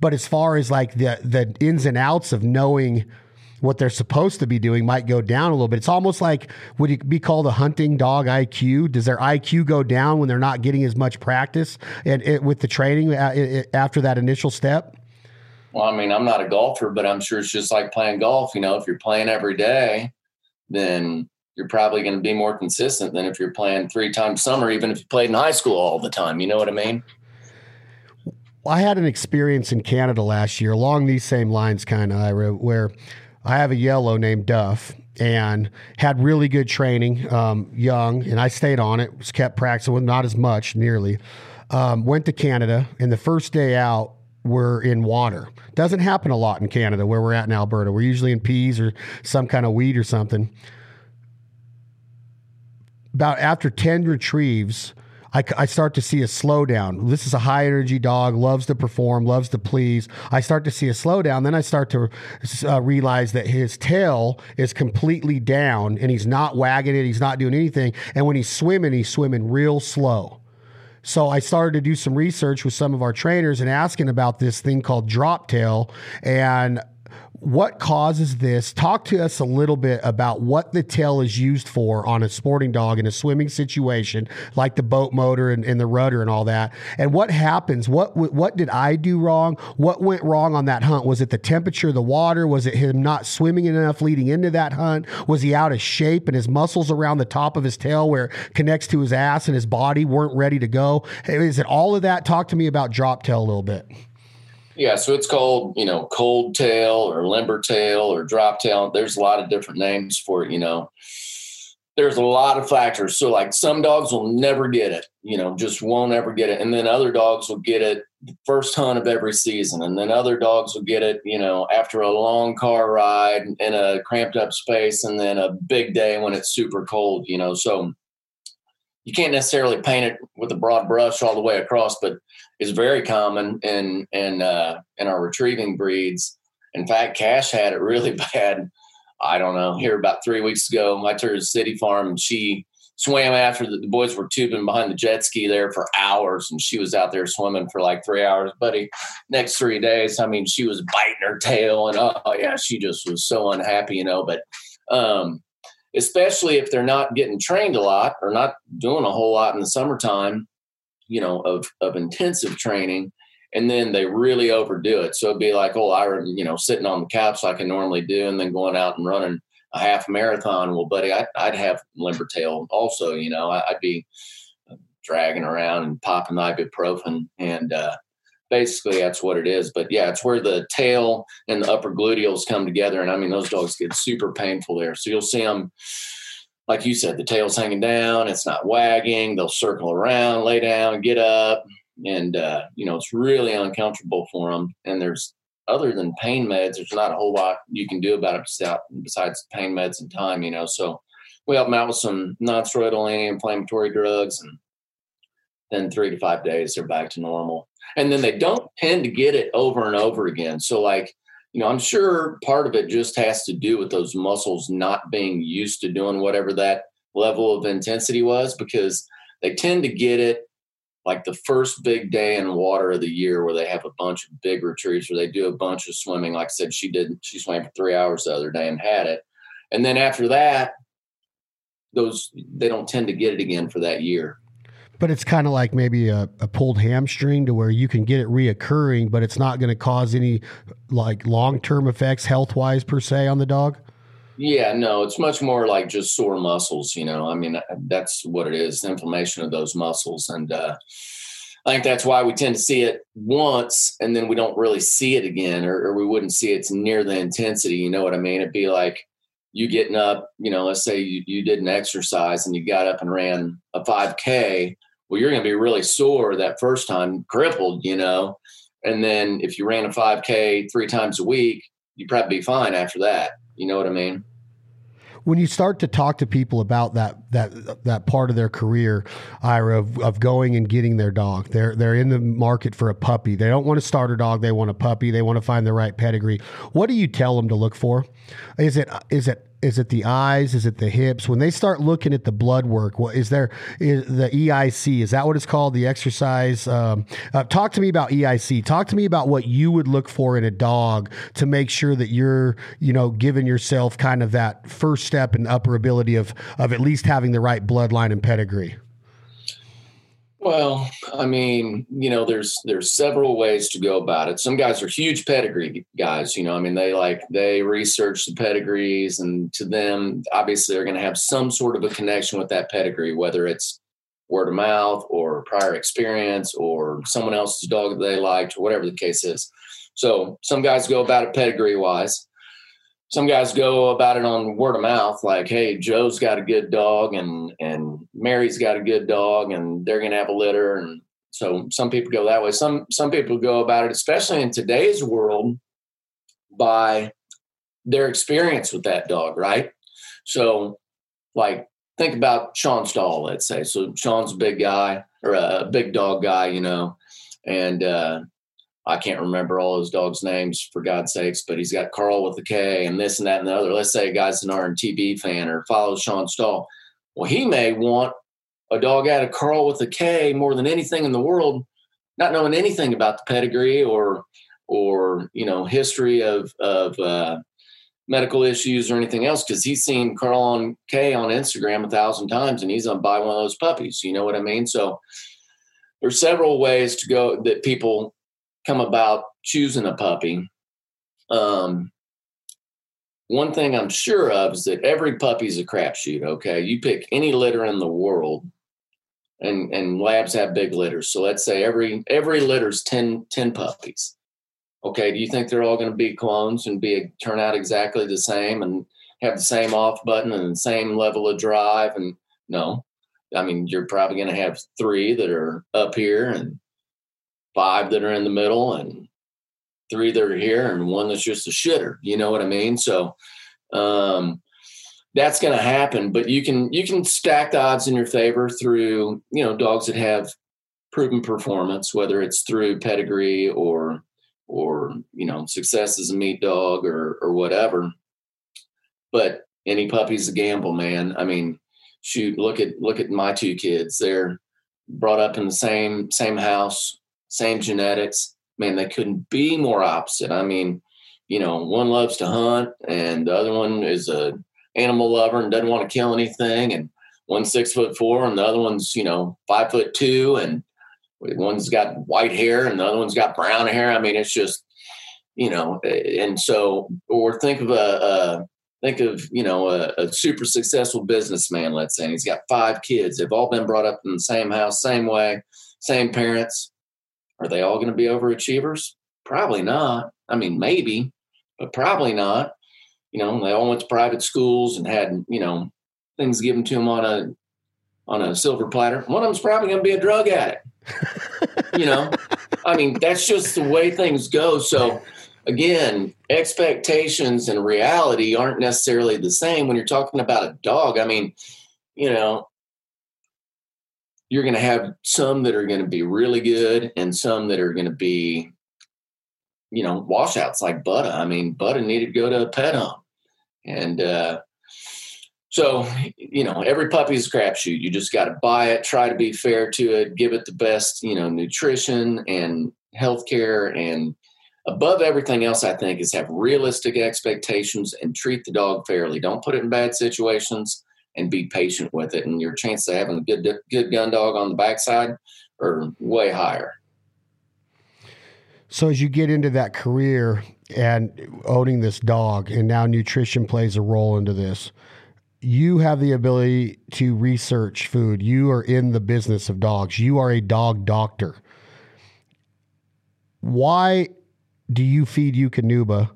But as far as like the the ins and outs of knowing what they're supposed to be doing might go down a little bit. It's almost like would it be called a hunting dog IQ? Does their IQ go down when they're not getting as much practice and it, with the training uh, after that initial step? Well, I mean, I'm not a golfer, but I'm sure it's just like playing golf. You know, if you're playing every day, then you're probably going to be more consistent than if you're playing three times summer, even if you played in high school all the time. You know what I mean? I had an experience in Canada last year along these same lines, kind of, Ira, where I have a yellow named Duff and had really good training, um, young, and I stayed on it, was kept practicing with not as much nearly. Um, went to Canada, and the first day out, we're in water. Doesn't happen a lot in Canada where we're at in Alberta. We're usually in peas or some kind of weed or something. About after 10 retrieves, I, I start to see a slowdown. This is a high energy dog, loves to perform, loves to please. I start to see a slowdown. Then I start to uh, realize that his tail is completely down and he's not wagging it. He's not doing anything. And when he's swimming, he's swimming real slow. So I started to do some research with some of our trainers and asking about this thing called drop tail. And what causes this? Talk to us a little bit about what the tail is used for on a sporting dog in a swimming situation, like the boat motor and, and, the rudder and all that. And what happens? What what did I do wrong? What went wrong on that hunt? Was it the temperature of the water? Was it him not swimming enough leading into that hunt? Was he out of shape and his muscles around the top of his tail where it connects to his ass and his body weren't ready to go? Is it all of that? Talk to me about drop tail a little bit. Yeah, so it's called, you know, cold tail or limber tail or drop tail. There's a lot of different names for it, you know. There's a lot of factors. So like some dogs will never get it, you know, just won't ever get it. And then other dogs will get it the first hunt of every season. And then other dogs will get it, you know, after a long car ride in a cramped up space and then a big day when it's super cold, you know. So you can't necessarily paint it with a broad brush all the way across, but it's very common in in uh, in our retrieving breeds. In fact, Cash had it really bad. I don't know. Here about three weeks ago, took her to City Farm and she swam after the, the, boys were tubing behind the jet ski there for hours, and she was out there swimming for like three hours. Buddy, next three days, I mean, she was biting her tail, and oh yeah, she just was so unhappy, you know. But um, especially if they're not getting trained a lot or not doing a whole lot in the summertime, you know, of of intensive training, and then they really overdo it. So it'd be like, oh, I, you know, sitting on the couch like I normally do, and then going out and running a half marathon. Well, buddy, I, would have limber tail also. You know, I, would be dragging around and popping ibuprofen, and uh, basically that's what it is. But yeah, it's where the tail and the upper gluteals come together, and I mean those dogs get super painful there. So you'll see them, like you said, the tail's hanging down, it's not wagging. They'll circle around, lay down, get up, and uh, you know it's really uncomfortable for them. And there's other than pain meds, there's not a whole lot you can do about it besides pain meds and time. You know, so we help them out with some non-steroidal anti-inflammatory drugs and then three to five days they're back to normal and then they don't tend to get it over and over again so like you know i'm sure part of it just has to do with those muscles not being used to doing whatever that level of intensity was because they tend to get it like the first big day in water of the year where they have a bunch of big retreats where they do a bunch of swimming. Like i said she did she swam for three hours the other day and had it. And then after that those they don't tend to get it again for that year but it's kind of like maybe a, a, pulled hamstring to where you can get it reoccurring, but it's not going to cause any like long term effects health wise per se on the dog. Yeah, no, it's much more like just sore muscles. You know, I mean, that's what it is inflammation of those muscles. And uh, I think that's why we tend to see it once and then we don't really see it again, or, or we wouldn't see it's near the intensity. You know what I mean? It'd be like, you getting up, you know, let's say you, you did an exercise and you got up and ran a 5K well, you're going to be really sore that first time, crippled, you know. And then if you ran a 5K three times a week, you'd probably be fine after that. You know what I mean? when you start to talk to people about that that that part of their career, Ira, of, of going and getting their dog, they're they're in the market for a puppy. They don't want a starter dog. They want a puppy. They want to find the right pedigree. What do you tell them to look for? Is it is it is it the eyes? Is it the hips? When they start looking at the blood work, what is there? Is the EIC? Is that what it's called? The exercise? Um, uh, talk to me about EIC. Talk to me about what you would look for in a dog to make sure that you're, you know, giving yourself kind of that first step in upper ability of of at least having the right bloodline and pedigree. Well, I mean, you know, there's there's several ways to go about it. Some guys are huge pedigree guys, you know. I mean, they like they research the pedigrees, and to them, obviously, they're going to have some sort of a connection with that pedigree, whether it's word of mouth or prior experience or someone else's dog that they liked or whatever the case is. So some guys go about it pedigree wise some guys go about it on word of mouth, like, "Hey, Joe's got a good dog, and and Mary's got a good dog, and they're gonna have a litter." And so some people go that way. Some some people go about it, especially in today's world, by their experience with that dog, right? So, like, think about Sean Stahl, let's say. So Sean's a big guy or a big dog guy, you know, and uh, I can't remember all those dogs' names for God's sakes, but he's got Carl with the K and this and that and the other. Let's say a guy's an RNTB fan or follows Sean Stahl. Well, he may want a dog out of Carl with a K more than anything in the world, not knowing anything about the pedigree or or you know history of of uh, medical issues or anything else because he's seen Carl on K on Instagram a thousand times and he's gonna buy one of those puppies. You know what I mean? So there's several ways to go that people come about choosing a puppy, um, one thing I'm sure of is that every puppy's a crapshoot. Okay, you pick any litter in the world, and and labs have big litters. So let's say every every litter's 10, 10 puppies. Okay, do you think they're all going to be clones and be turn out exactly the same and have the same off button and the same level of drive? And no, I mean you're probably going to have three that are up here and five that are in the middle and three that are here and one that's just a shitter. You know what I mean? So um, that's going to happen. But you can you can stack the odds in your favor through you know dogs that have proven performance, whether it's through pedigree or or you know success as a meat dog or or whatever. But any puppy's a gamble, man. I mean, shoot, look at look at my two kids. They're brought up in the same same house same genetics. Man, they couldn't be more opposite. I mean, you know, one loves to hunt and the other one is a animal lover and doesn't want to kill anything. And one's six foot four and the other one's, you know, five foot two and one's got white hair and the other one's got brown hair. I mean, it's just, you know, and so, or think of a, a think of, you know, a, a, super successful businessman, let's say, and he's got five kids. They've all been brought up in the same house, same way, same parents. Are they all going to be overachievers? Probably not. I mean, maybe, but probably not. You know, they all went to private schools and had, you know, things given to them on a on a silver platter. One of them's probably going to be a drug addict. you know, I mean, that's just the way things go. So, again, expectations and reality aren't necessarily the same when you're talking about a dog. I mean, you know, you're going to have some that are going to be really good and some that are going to be, you know, washouts like Buddha. I mean, Buddha needed to go to a pet home. And uh, so, you know, every puppy's a crapshoot. You just got to buy it, try to be fair to it, give it the best, you know, nutrition and healthcare and above everything else, I think, is have realistic expectations and treat the dog fairly. Don't put it in bad situations and be patient with it. And your chance of having a good good gun dog on the backside are way higher. So as you get into that career and owning this dog, and now nutrition plays a role into this, you have the ability to research food. You are in the business of dogs. You are a dog doctor. Why do you feed Eukanuba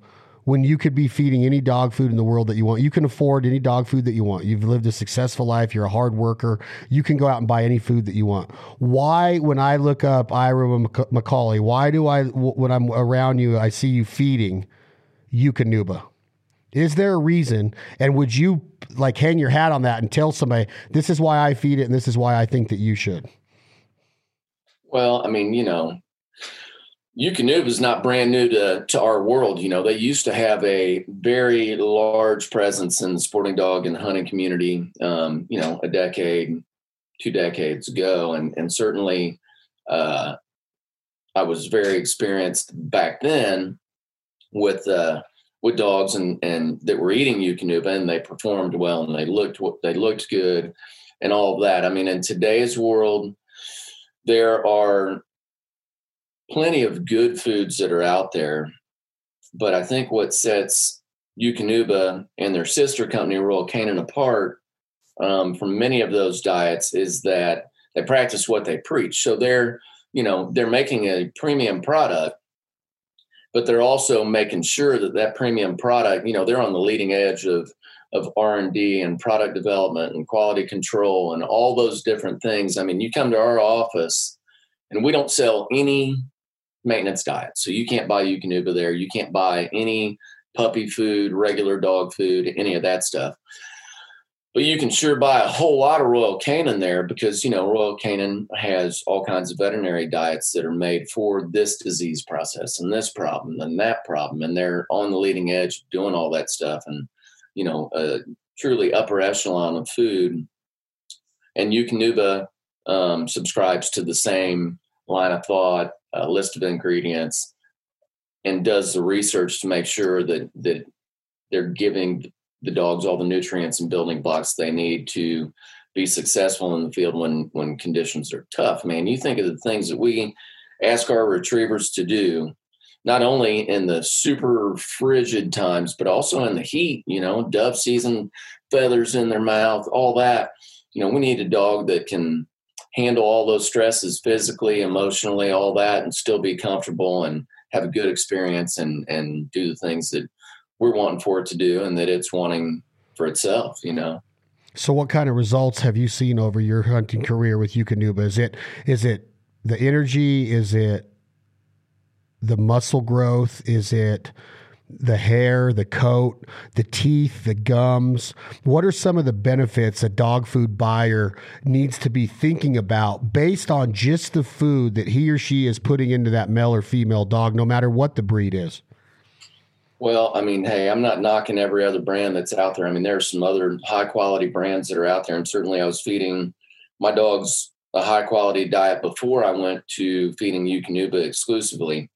when you could be feeding any dog food in the world that you want. You can afford any dog food that you want. You've lived a successful life. You're a hard worker. You can go out and buy any food that you want. Why, when I look up Ira McCauley, why do I, when I'm around you, I see you feeding Eukanuba? Is there a reason? And would you like hang your hat on that and tell somebody, this is why I feed it and this is why I think that you should? Well, I mean, you know, Eukanuba is not brand new to, to our world. You know, they used to have a very large presence in the sporting dog and hunting community, um, you know, a decade, two decades ago. And, and certainly uh, I was very experienced back then with, uh, with dogs and, and that were eating Eukanuba and they performed well and they looked, they looked good and all of that. I mean, in today's world, there are plenty of good foods that are out there, but I think what sets Eukanuba and their sister company Royal Canin apart um, from many of those diets is that they practice what they preach. So they're, you know, they're making a premium product, but they're also making sure that that premium product, you know, they're on the leading edge of of R&D and product development and quality control and all those different things. I mean, you come to our office and we don't sell any maintenance diet. So you can't buy Eukanuba there. You can't buy any puppy food, regular dog food, any of that stuff. But you can sure buy a whole lot of Royal Canin there because, you know, Royal Canin has all kinds of veterinary diets that are made for this disease process and this problem and that problem. And they're on the leading edge doing all that stuff. And, you know, a truly upper echelon of food. And Eukanuba um, subscribes to the same line of thought a list of ingredients and does the research to make sure that that they're giving the dogs all the nutrients and building blocks they need to be successful in the field when when conditions are tough. Man, you think of the things that we ask our retrievers to do, not only in the super frigid times, but also in the heat, you know, dove season, feathers in their mouth, all that. You know, we need a dog that can handle all those stresses physically, emotionally, all that, and still be comfortable and have a good experience and and do the things that we're wanting for it to do and that it's wanting for itself, you know. So what kind of results have you seen over your hunting career with Eukanuba? Is it is it the energy? Is it the muscle growth? Is it the hair, the coat, the teeth, the gums? What are some of the benefits a dog food buyer needs to be thinking about based on just the food that he or she is putting into that male or female dog, no matter what the breed is? Well, I mean, hey, I'm not knocking every other brand that's out there. I mean, there are some other high quality brands that are out there, and certainly I was feeding my dogs a high quality diet before I went to feeding Eukanuba exclusively.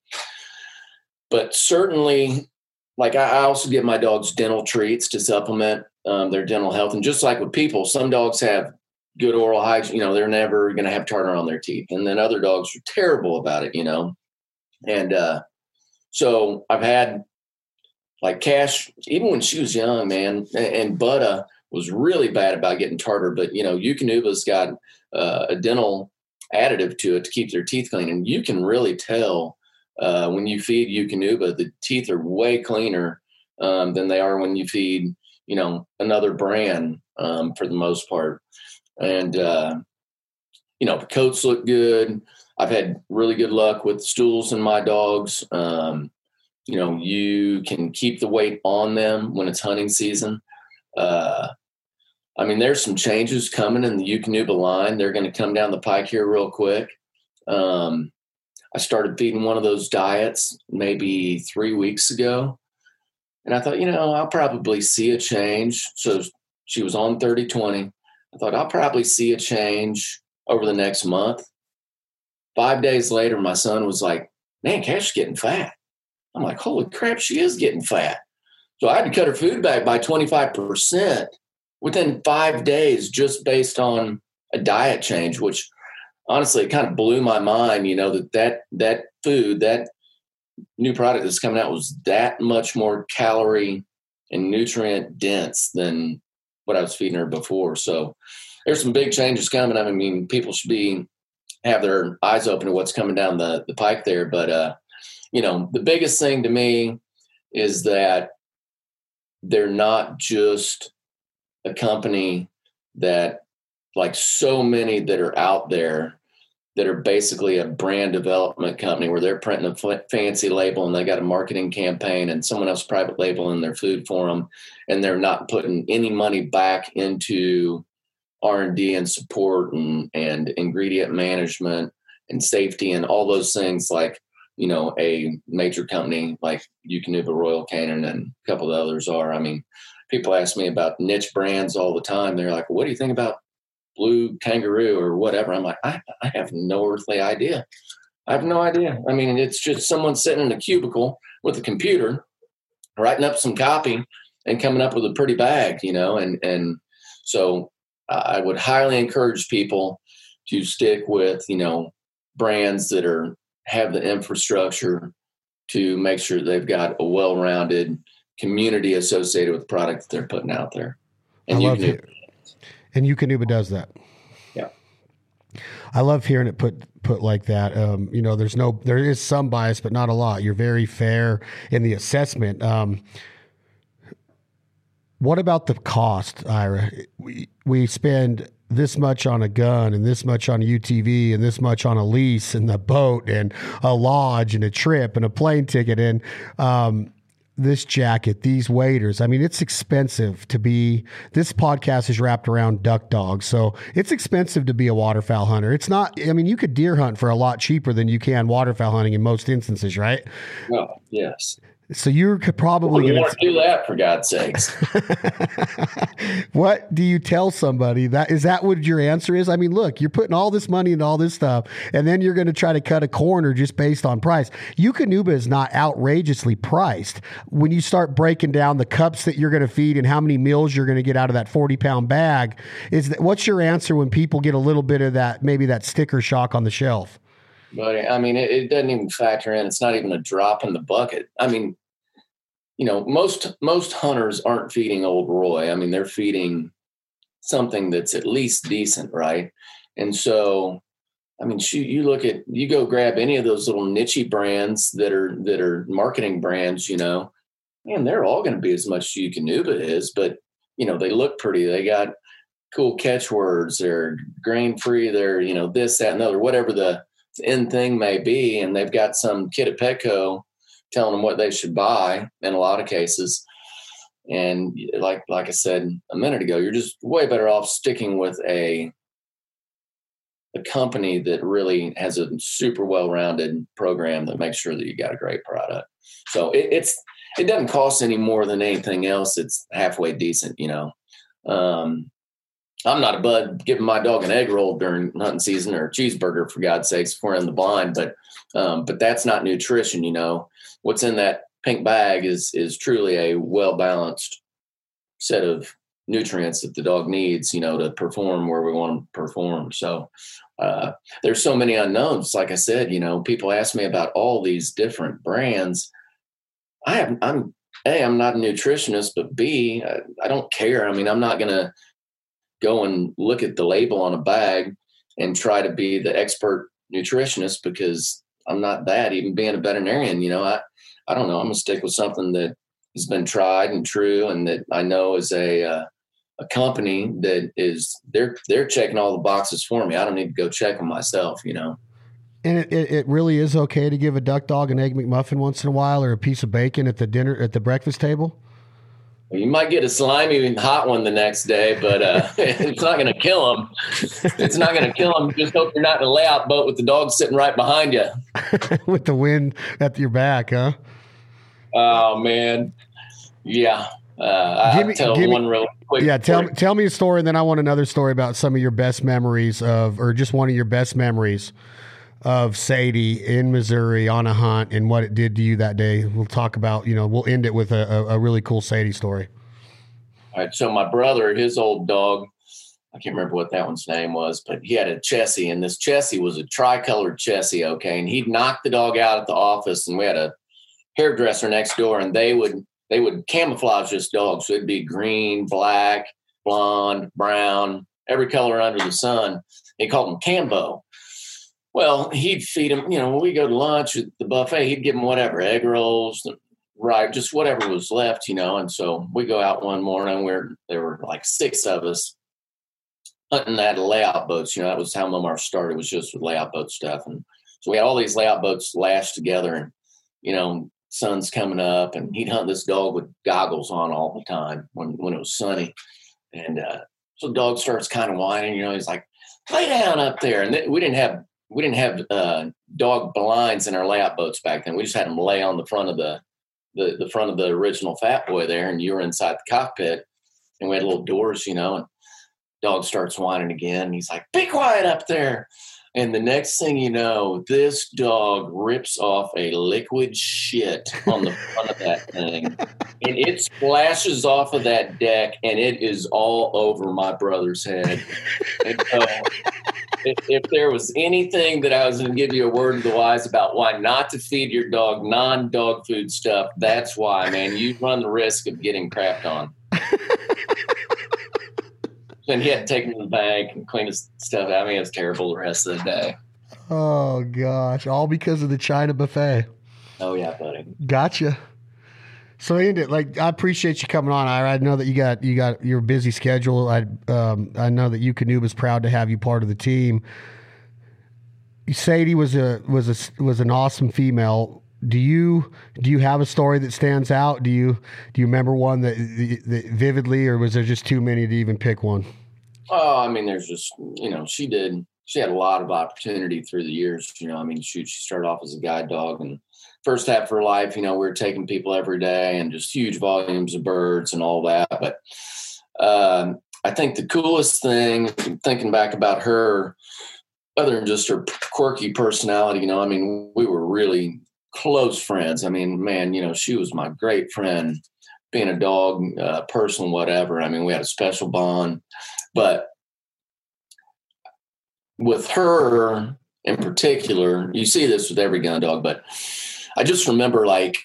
But certainly, like I, also give my dogs dental treats to supplement um, their dental health. And just like with people, some dogs have good oral hygiene. You know, they're never going to have tartar on their teeth, and then other dogs are terrible about it. You know, and uh, so I've had like Cash, even when she was young, man, and, and Butta was really bad about getting tartar. But you know, Eukanuba's got uh, a dental additive to it to keep their teeth clean, and you can really tell uh, when you feed Eukanuba, the teeth are way cleaner um, than they are when you feed, you know, another brand um, for the most part. And, uh, you know, the coats look good. I've had really good luck with stools in my dogs. Um, you know, you can keep the weight on them when it's hunting season. Uh, I mean, there's some changes coming in the Eukanuba line. They're going to come down the pike here real quick. Um, I started feeding one of those diets maybe three weeks ago. And I thought, you know, I'll probably see a change. So she was on 30 20. I thought, I'll probably see a change over the next month. Five days later, my son was like, man, Cash is getting fat. I'm like, holy crap, she is getting fat. So I had to cut her food back by 25% within five days just based on a diet change, which honestly, it kind of blew my mind, you know, that that, that food, that new product that's coming out was that much more calorie and nutrient dense than what I was feeding her before. So there's some big changes coming. I mean, people should be have their eyes open to what's coming down the, the pike there. But uh, you know, the biggest thing to me is that they're not just a company that like so many that are out there that are basically a brand development company where they're printing a f- fancy label and they got a marketing campaign and someone else private label in their food for them and they're not putting any money back into r&d and support and, and ingredient management and safety and all those things like you know a major company like Eukanuba Royal Canin and a couple of others are. I mean, people ask me about niche brands all the time. They're like, "What do you think about Blue Kangaroo or whatever?" I'm like, I, I have no earthly idea. I have no idea. I mean, it's just someone sitting in a cubicle with a computer, writing up some copy and coming up with a pretty bag, you know. And and so I would highly encourage people to stick with you know brands that are have the infrastructure to make sure they've got a well-rounded community associated with the product that they're putting out there. And I love it. And Eukanuba does that. Yeah. I love hearing it put put like that. Um, you know, there's no there is some bias, but not a lot. You're very fair in the assessment. Um, what about the cost, Ira? We we spend this much on a gun and this much on a UTV and this much on a lease and the boat and a lodge and a trip and a plane ticket and um, this jacket, these waders. I mean, it's expensive to be. This podcast is wrapped around duck dogs, so it's expensive to be a waterfowl hunter. It's not. I mean, you could deer hunt for a lot cheaper than you can waterfowl hunting in most instances, right? Well, yes. So you're probably well, gonna do that for God's sakes. what do you tell somebody that is that what your answer is? I mean, look, you're putting all this money into all this stuff, and then you're going to try to cut a corner just based on price. Eukanuba is not outrageously priced. When you start breaking down the cups that you're going to feed and how many meals you're going to get out of that 40 pound bag, is that what's your answer when people get a little bit of that maybe that sticker shock on the shelf? But I mean, it, it, doesn't even factor in. It's not even a drop in the bucket. I mean, you know, most most hunters aren't feeding old Roy. I mean, they're feeding something that's at least decent, right? And so, I mean, shoot, you look at you go grab any of those little niche brands that are that are marketing brands, you know, and they're all going to be as much as you Eukanuba is, but you know, they look pretty. They got cool catchwords. They're grain free. They're you know this, that, and other, whatever the end thing may be, and they've got some kid at Petco telling them what they should buy in a lot of cases. And like like I said a minute ago, you're just way better off sticking with a a company that really has a super well-rounded program that makes sure that you got a great product. So it, it's it doesn't cost any more than anything else. It's halfway decent, you know. Um, I'm not a bud giving my dog an egg roll during hunting season or a cheeseburger for God's sakes if we're in the blind, but um, but that's not nutrition, you know. What's in that pink bag is is truly a well balanced set of nutrients that the dog needs, you know, to perform where we want to perform. So uh, there's so many unknowns. Like I said, you know, people ask me about all these different brands. I have I'm a I'm not a nutritionist, but b I, I don't care. I mean, I'm not gonna go and look at the label on a bag and try to be the expert nutritionist because I'm not that. Even being a veterinarian, you know, I I don't know. I'm gonna stick with something that has been tried and true, and that I know is a uh, a company that is they're they're checking all the boxes for me. I don't need to go check them myself, you know. And it, it, it, really is okay to give a duck dog an egg McMuffin once in a while or a piece of bacon at the dinner at the breakfast table. You might get a slimy hot one the next day, but uh, it's not going to kill them. It's not going to kill them. Just hope you're not in a layout boat with the dog sitting right behind you. with the wind at your back, huh? Oh man, yeah. Uh, give me, tell give one me, real quick. Yeah, tell tell me a story, and then I want another story about some of your best memories of, or just one of your best memories of Sadie in Missouri on a hunt and what it did to you that day. We'll talk about, you know, we'll end it with a, a, a really cool Sadie story. All right. So my brother, his old dog, I can't remember what that one's name was, but he had a Chessie, and this Chessie was a tricolored Chessie. Okay, and he'd knock the dog out at the office, and we had a hairdresser next door, and they would they would camouflage this dog, so it'd be green, black, blonde, brown, every color under the sun. They called him Cambo. Well, he'd feed him, you know, when we go to lunch at the buffet, he'd give him whatever, egg rolls, right, just whatever was left, you know. And so we go out one morning where there were like six of us hunting at layout boats. You know, that was how Momarsh started. Was just with layout boat stuff, and so we had all these layout boats lashed together, and you know, sun's coming up, and he'd hunt this dog with goggles on all the time when when it was sunny, and uh, so the dog starts kind of whining. You know, he's like, "Lay down up there," and th- we didn't have we didn't have uh, dog blinds in our layout boats back then. We just had them lay on the front of the the, the front of the original Fat Boy there, and you were inside the cockpit, and we had little doors, you know, and dog starts whining again. And he's like, "Be quiet up there." And the next thing you know, this dog rips off a liquid shit on the front of that thing. And it splashes off of that deck and it is all over my brother's head. And so if, if there was anything that I was going to give you a word of the wise about why not to feed your dog non dog food stuff, that's why, man. You run the risk of getting crapped on. Then he had to take him to the bank and clean his stuff. out. I mean, it was terrible the rest of the day. Oh gosh, all because of the China buffet. Oh yeah, buddy. Gotcha. So Andy, like I appreciate you coming on. I, I know that you got you got your busy schedule. I um, I know that Eukanuba is proud to have you part of the team. Sadie was a was a was an awesome female. Do you do you have a story that stands out? Do you do you remember one that, that vividly, or was there just too many to even pick one? Oh, I mean, there's just you know, she did. She had a lot of opportunity through the years. You know, I mean, shoot, she started off as a guide dog, and first half of her life, you know, we were taking people every day, and just huge volumes of birds and all that. But um, I think the coolest thing, thinking back about her, other than just her quirky personality, you know, I mean, we were really close friends. I mean, man, you know, she was my great friend, being a dog uh, person, whatever. I mean, we had a special bond. But with her in particular, you see this with every gun dog, but I just remember like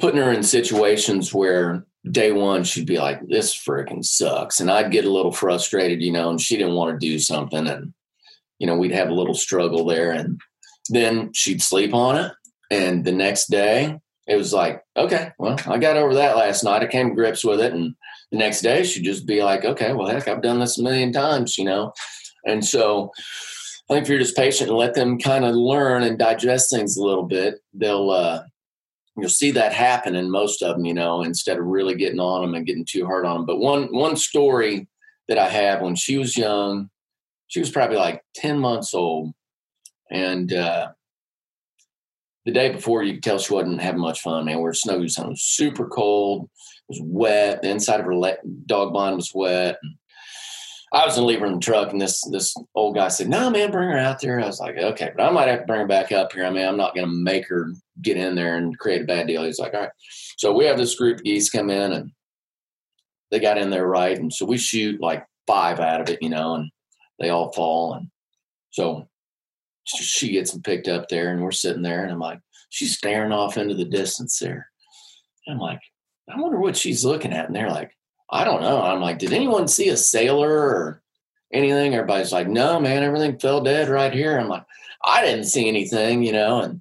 putting her in situations where day one she'd be like, This freaking sucks. And I'd get a little frustrated, you know, and she didn't want to do something. And, you know, we'd have a little struggle there. And then she'd sleep on it. And the next day, it was like, okay, well, I got over that last night. I came to grips with it. And the next day she'd just be like, okay, well, heck, I've done this a million times, you know? And so I think if you're just patient and let them kind of learn and digest things a little bit, they'll, uh, you'll see that happen in most of them, you know, instead of really getting on them and getting too hard on them. But one, one story that I have when she was young, she was probably like 10 months old. And, uh, the day before, you could tell she wasn't having much fun, man. We were snow goose. It was super cold. It was wet. The inside of her le- dog blind was wet. And I was gonna leave her in the truck, and this this old guy said, "No, man, bring her out there." I was like, "Okay, but I might have to bring her back up here. I mean, I'm not gonna make her get in there and create a bad deal." He's like, "All right." So we have this group of geese come in, and they got in there right, and so we shoot like five out of it, you know, and they all fall, and so she gets picked up there, and we're sitting there, and I'm like, she's staring off into the distance there. I'm like, I wonder what she's looking at, and they're like, I don't know. I'm like, did anyone see a sailor or anything? Everybody's like, no, man, everything fell dead right here. I'm like, I didn't see anything, you know. And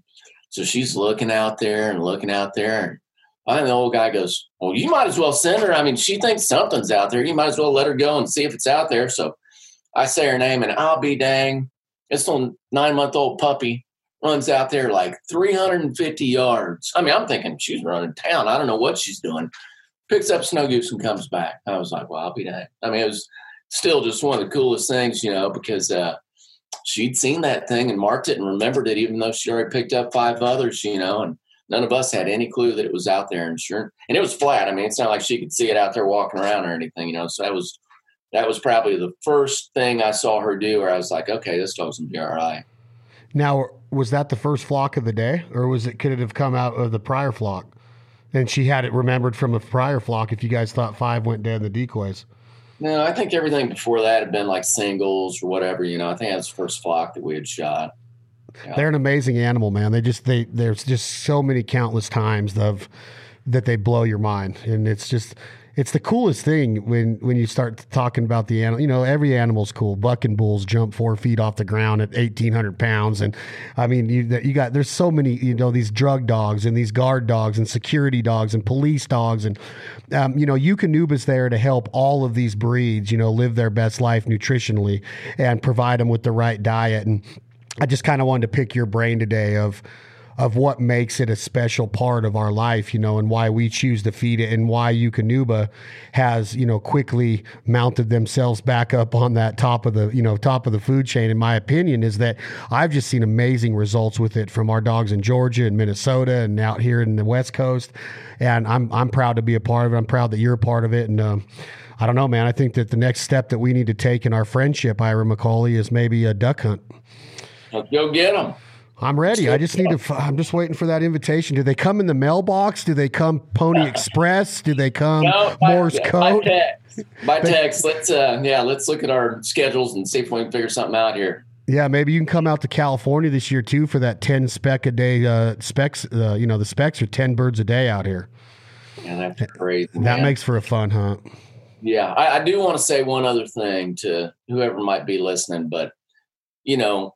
so she's looking out there and looking out there. And finally, the old guy goes, Well, you might as well send her. I mean, she thinks something's out there. You might as well let her go and see if it's out there. So I say her name, and I'll be dang. This little nine month old puppy runs out there like 350 yards. I mean, I'm thinking she's running town. I don't know what she's doing picks up snow goose and comes back. I was like, well, I'll be damned. I mean, it was still just one of the coolest things, you know, because uh, she'd seen that thing and marked it and remembered it, even though she already picked up five others, you know, and none of us had any clue that it was out there. And sure, and it was flat. I mean, it's not like she could see it out there walking around or anything, you know. So that was that was probably the first thing I saw her do, where I was like, okay, this dog's gonna be all right. Now, was that the first flock of the day, or was it could it have come out of the prior flock? And she had it remembered from a prior flock if you guys thought five went dead in the decoys. No, I think everything before that had been like singles or whatever. You know, I think that was the first flock that we had shot. Yeah. They're an amazing animal, man. They just they there's just so many countless times of that they blow your mind, and it's just it's the coolest thing when when you start talking about the animal. You know, every animal's cool. Bucking bulls jump four feet off the ground at eighteen hundred pounds, and I mean, you you got there's so many you know these drug dogs and these guard dogs and security dogs and police dogs, and um, you know, Eukanuba's there to help all of these breeds, you know, live their best life nutritionally and provide them with the right diet. And I just kind of wanted to pick your brain today of of what makes it a special part of our life, you know, and why we choose to feed it and why Eukanuba has, you know, quickly mounted themselves back up on that top of the, you know, top of the food chain. In my opinion, is that I've just seen amazing results with it from our dogs in Georgia and Minnesota and out here in the West Coast. And I'm, I'm proud to be a part of it. I'm proud that you're a part of it. And, um, I don't know, man. I think that the next step that we need to take in our friendship, Ira McCauley, is maybe a duck hunt. Let's go get them. I'm ready. I just need to. I'm just waiting for that invitation. Do they come in the mailbox? Do they come Pony Express? Do they come no, Morse code? By text. By text. let's uh, yeah, let's look at our schedules and see if we can figure something out here. Yeah, maybe you can come out to California this year too for that ten spec a day uh, specs. Uh, you know, the specs are ten birds a day out here. Yeah, that's crazy. That man. makes for a fun hunt. Yeah, I, I do want to say one other thing to whoever might be listening, but you know,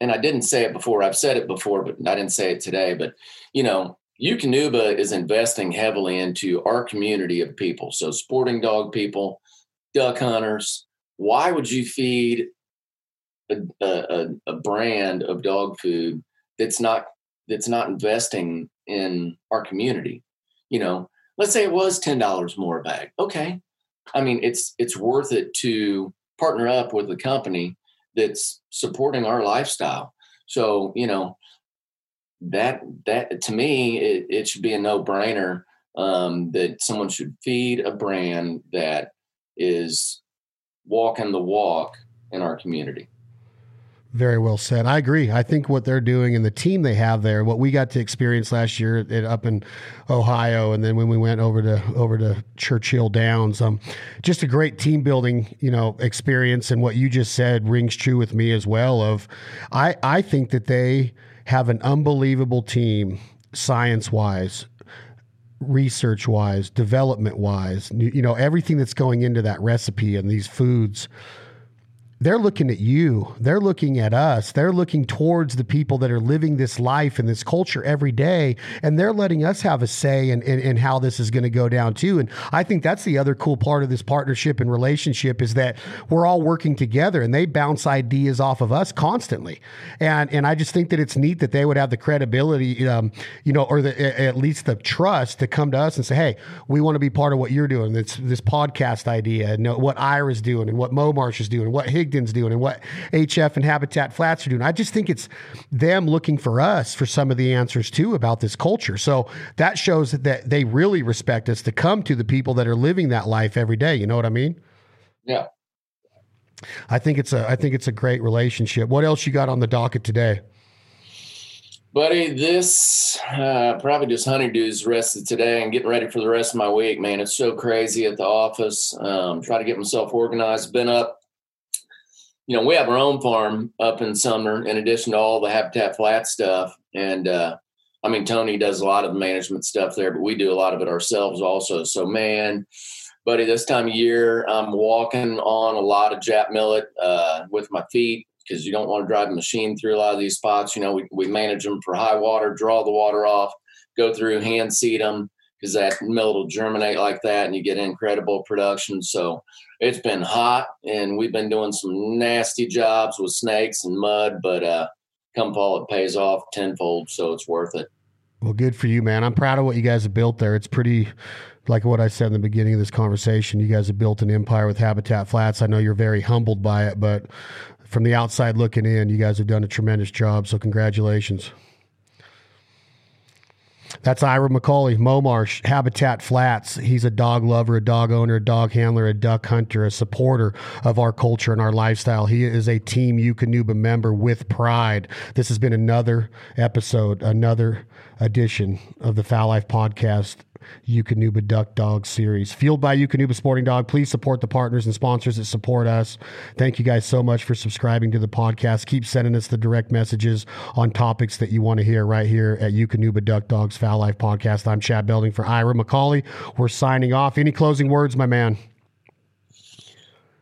and I didn't say it before. I've said it before, but I didn't say it today. But you know, Eukanuba is investing heavily into our community of people. So sporting dog people, duck hunters. Why would you feed a, a, a brand of dog food that's not that's not investing in our community? You know, let's say it was ten dollars more a bag. Okay, I mean it's it's worth it to partner up with a company that's supporting our lifestyle. So, you know, that that to me it, it should be a no-brainer um, that someone should feed a brand that is walking the walk in our community. Very well said. I agree. I think what they're doing and the team they have there, what we got to experience last year at, up in Ohio, and then when we went over to over to Churchill Downs, um, just a great team building, you know, experience. And what you just said rings true with me as well. Of, I I think that they have an unbelievable team, science wise, research wise, development wise. You know, everything that's going into that recipe and these foods they're looking at you. They're looking at us. They're looking towards the people that are living this life and this culture every day. And they're letting us have a say in, in, in how this is going to go down too. And I think that's the other cool part of this partnership and relationship is that we're all working together and they bounce ideas off of us constantly. And, and I just think that it's neat that they would have the credibility, um, you know, or the, at least the trust to come to us and say, Hey, we want to be part of what you're doing. It's this podcast idea and what Ira's doing and what Momarsh is doing what Hig Higdon's doing and what HF and Habitat Flats are doing. I just think it's them looking for us for some of the answers too about this culture. So that shows that they really respect us to come to the people that are living that life every day. You know what I mean? Yeah. I think it's a I think it's a great relationship. What else you got on the docket today? Buddy, this uh, probably just honeydews rest of today and getting ready for the rest of my week, man. It's so crazy at the office. Um, try to get myself organized. Been up you know, we have our own farm up in Sumner in addition to all the Habitat Flat stuff. And uh, I mean, Tony does a lot of the management stuff there, but we do a lot of it ourselves also. So, man, buddy, this time of year, I'm walking on a lot of Jap millet uh, with my feet because you don't want to drive a machine through a lot of these spots. You know, we, we manage them for high water, draw the water off, go through, hand seed them because that millet will germinate like that and you get incredible production. So, it's been hot and we've been doing some nasty jobs with snakes and mud, but uh, come fall, it pays off tenfold. So it's worth it. Well, good for you, man. I'm proud of what you guys have built there. It's pretty, like what I said in the beginning of this conversation, you guys have built an empire with Habitat Flats. I know you're very humbled by it, but from the outside looking in, you guys have done a tremendous job. So, congratulations. That's Ira McCauley, Momarsh, Habitat Flats. He's a dog lover, a dog owner, a dog handler, a duck hunter, a supporter of our culture and our lifestyle. He is a Team Eukanuba member with pride. This has been another episode, another edition of the Fowl Life Podcast Eukanuba Duck Dog series. Fueled by Eukanuba Sporting Dog. Please support the partners and sponsors that support us. Thank you guys so much for subscribing to the podcast. Keep sending us the direct messages on topics that you want to hear right here at Eukanuba Duck Dogs Fowl Life Podcast. I'm Chad Belding for Ira McCauley. We're signing off. Any closing words, my man?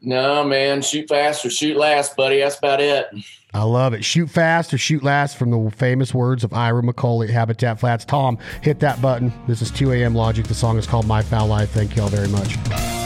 No, man. Shoot fast or shoot last, buddy. That's about it. I love it. Shoot fast or shoot last from the famous words of Ira McCauley at Habitat Flats. Tom, hit that button. This is 2 a.m. Logic. The song is called My Fowl Life. Thank you all very much.